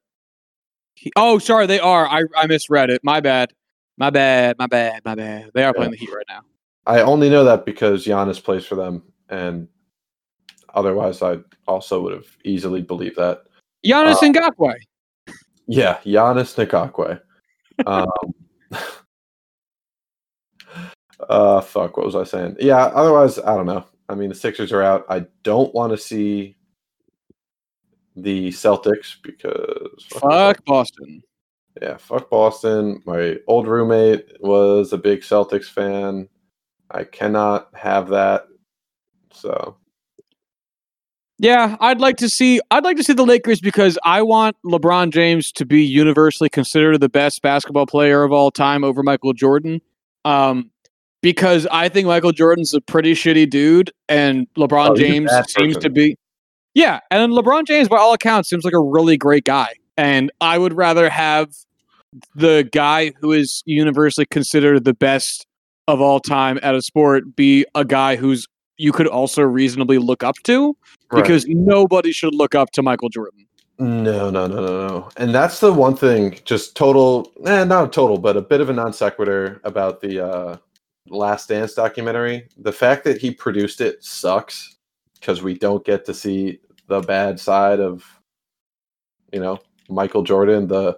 oh sorry, they are. I I misread it. My bad. My bad. My bad. My bad. They are yeah. playing the Heat right now. I only know that because Giannis plays for them, and otherwise, I also would have easily believed that. Giannis uh, Ngakoue. Yeah, Giannis Ngakoue. um, uh, fuck. What was I saying? Yeah. Otherwise, I don't know. I mean, the Sixers are out. I don't want to see the Celtics because fuck Boston. Yeah, fuck Boston. My old roommate was a big Celtics fan. I cannot have that. So yeah, I'd like to see I'd like to see the Lakers because I want LeBron James to be universally considered the best basketball player of all time over Michael Jordan. Um, because I think Michael Jordan's a pretty shitty dude and LeBron oh, James seems to be Yeah, and LeBron James by all accounts seems like a really great guy. And I would rather have the guy who is universally considered the best of all time at a sport be a guy who's you could also reasonably look up to because nobody should look up to Michael Jordan. No, no, no, no, no. And that's the one thing, just total, eh, not total, but a bit of a non sequitur about the uh, Last Dance documentary. The fact that he produced it sucks because we don't get to see the bad side of, you know, Michael Jordan, the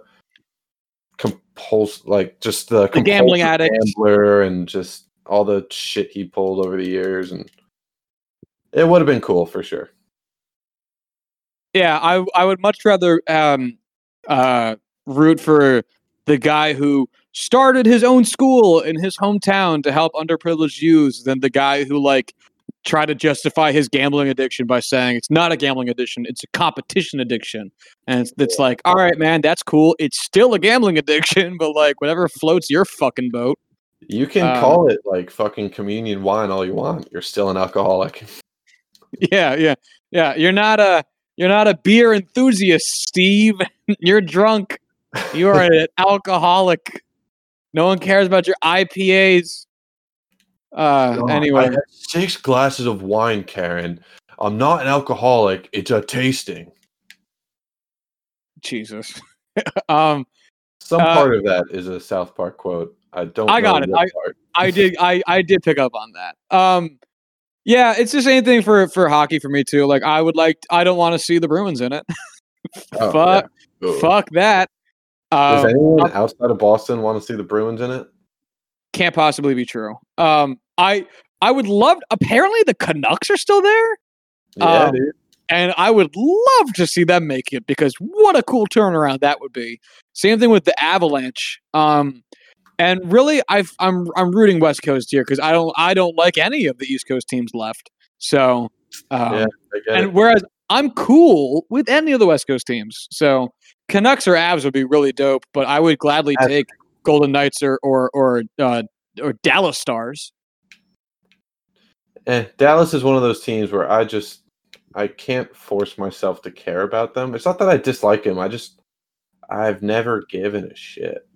compuls like just the, the gambling addict, gambler, and just all the shit he pulled over the years, and it would have been cool for sure. Yeah, I I would much rather um uh root for the guy who started his own school in his hometown to help underprivileged youths than the guy who like try to justify his gambling addiction by saying it's not a gambling addiction, it's a competition addiction. And it's, it's like, all right, man, that's cool. It's still a gambling addiction, but like whatever floats your fucking boat. You can um, call it like fucking communion wine all you want. You're still an alcoholic. Yeah, yeah, yeah. You're not a you're not a beer enthusiast, Steve. you're drunk. You are an alcoholic. No one cares about your IPAs. Uh, oh, anyway, six glasses of wine, Karen. I'm not an alcoholic. It's a tasting. Jesus. um, some uh, part of that is a South Park quote. I don't. I got it. I, I did. I I did pick up on that. Um, yeah, it's the same thing for for hockey for me too. Like I would like. I don't want to see the Bruins in it. oh, fuck. Yeah. Fuck that. Does um, anyone outside of Boston want to see the Bruins in it? Can't possibly be true. Um, I I would love. Apparently, the Canucks are still there. Yeah, um, dude. And I would love to see them make it because what a cool turnaround that would be. Same thing with the Avalanche. Um, and really, i am I'm rooting West Coast here because I don't I don't like any of the East Coast teams left. So, um, yeah, and it. whereas I'm cool with any of the West Coast teams. So Canucks or Avs would be really dope, but I would gladly take Golden Knights or or or uh, or Dallas Stars. Eh, Dallas is one of those teams where I just I can't force myself to care about them. It's not that I dislike them. I just I've never given a shit.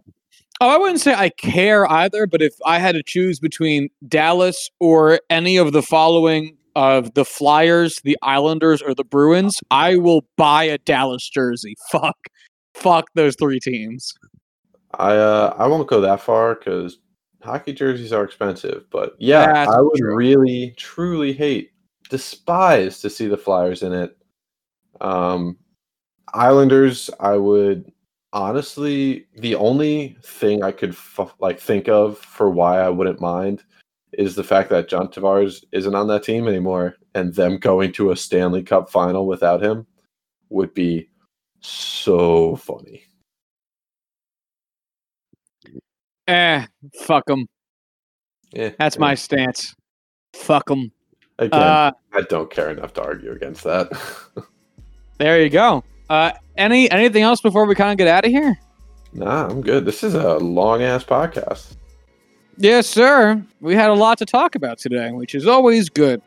Oh, I wouldn't say I care either, but if I had to choose between Dallas or any of the following of the Flyers, the Islanders, or the Bruins, I will buy a Dallas jersey. Fuck. Fuck those three teams. I uh I won't go that far because hockey jerseys are expensive, but yeah, That's I would true. really truly hate, despise to see the Flyers in it. Um, Islanders, I would honestly the only thing I could f- like think of for why I wouldn't mind is the fact that John Tavares isn't on that team anymore, and them going to a Stanley Cup final without him would be so funny. Eh, fuck them. Yeah, That's yeah. my stance. Fuck them. Again, Uh, I don't care enough to argue against that. there you go. Uh, any anything else before we kind of get out of here? nah, I'm good. This is a long ass podcast. Yes, sir. We had a lot to talk about today, which is always good.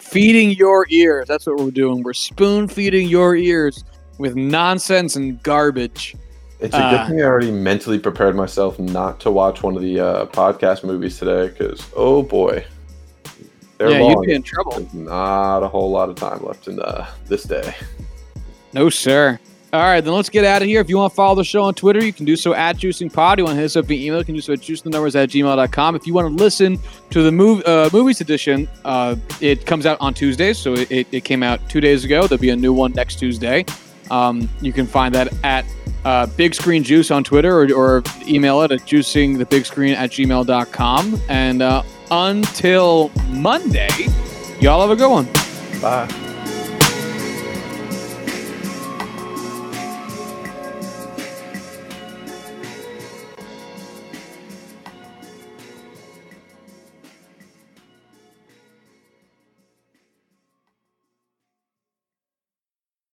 Feeding your ears. That's what we're doing. We're spoon feeding your ears with nonsense and garbage. It's a Uh, good thing I already mentally prepared myself not to watch one of the uh, podcast movies today because, oh boy, they're yeah, long. you'd be in trouble. There's not a whole lot of time left in uh, this day. No, sir. All right, then let's get out of here. If you want to follow the show on Twitter, you can do so at JuicingPod. You want to hit us up via email, you can do so at juicethenumbers at gmail.com. If you want to listen to the mov- uh, movies edition, uh, it comes out on Tuesdays. So it, it came out two days ago. There'll be a new one next Tuesday. Um, you can find that at uh, Big Screen Juice on Twitter or, or email it at juicingthebigscreen at gmail.com. And uh, until Monday, y'all have a good one. Bye.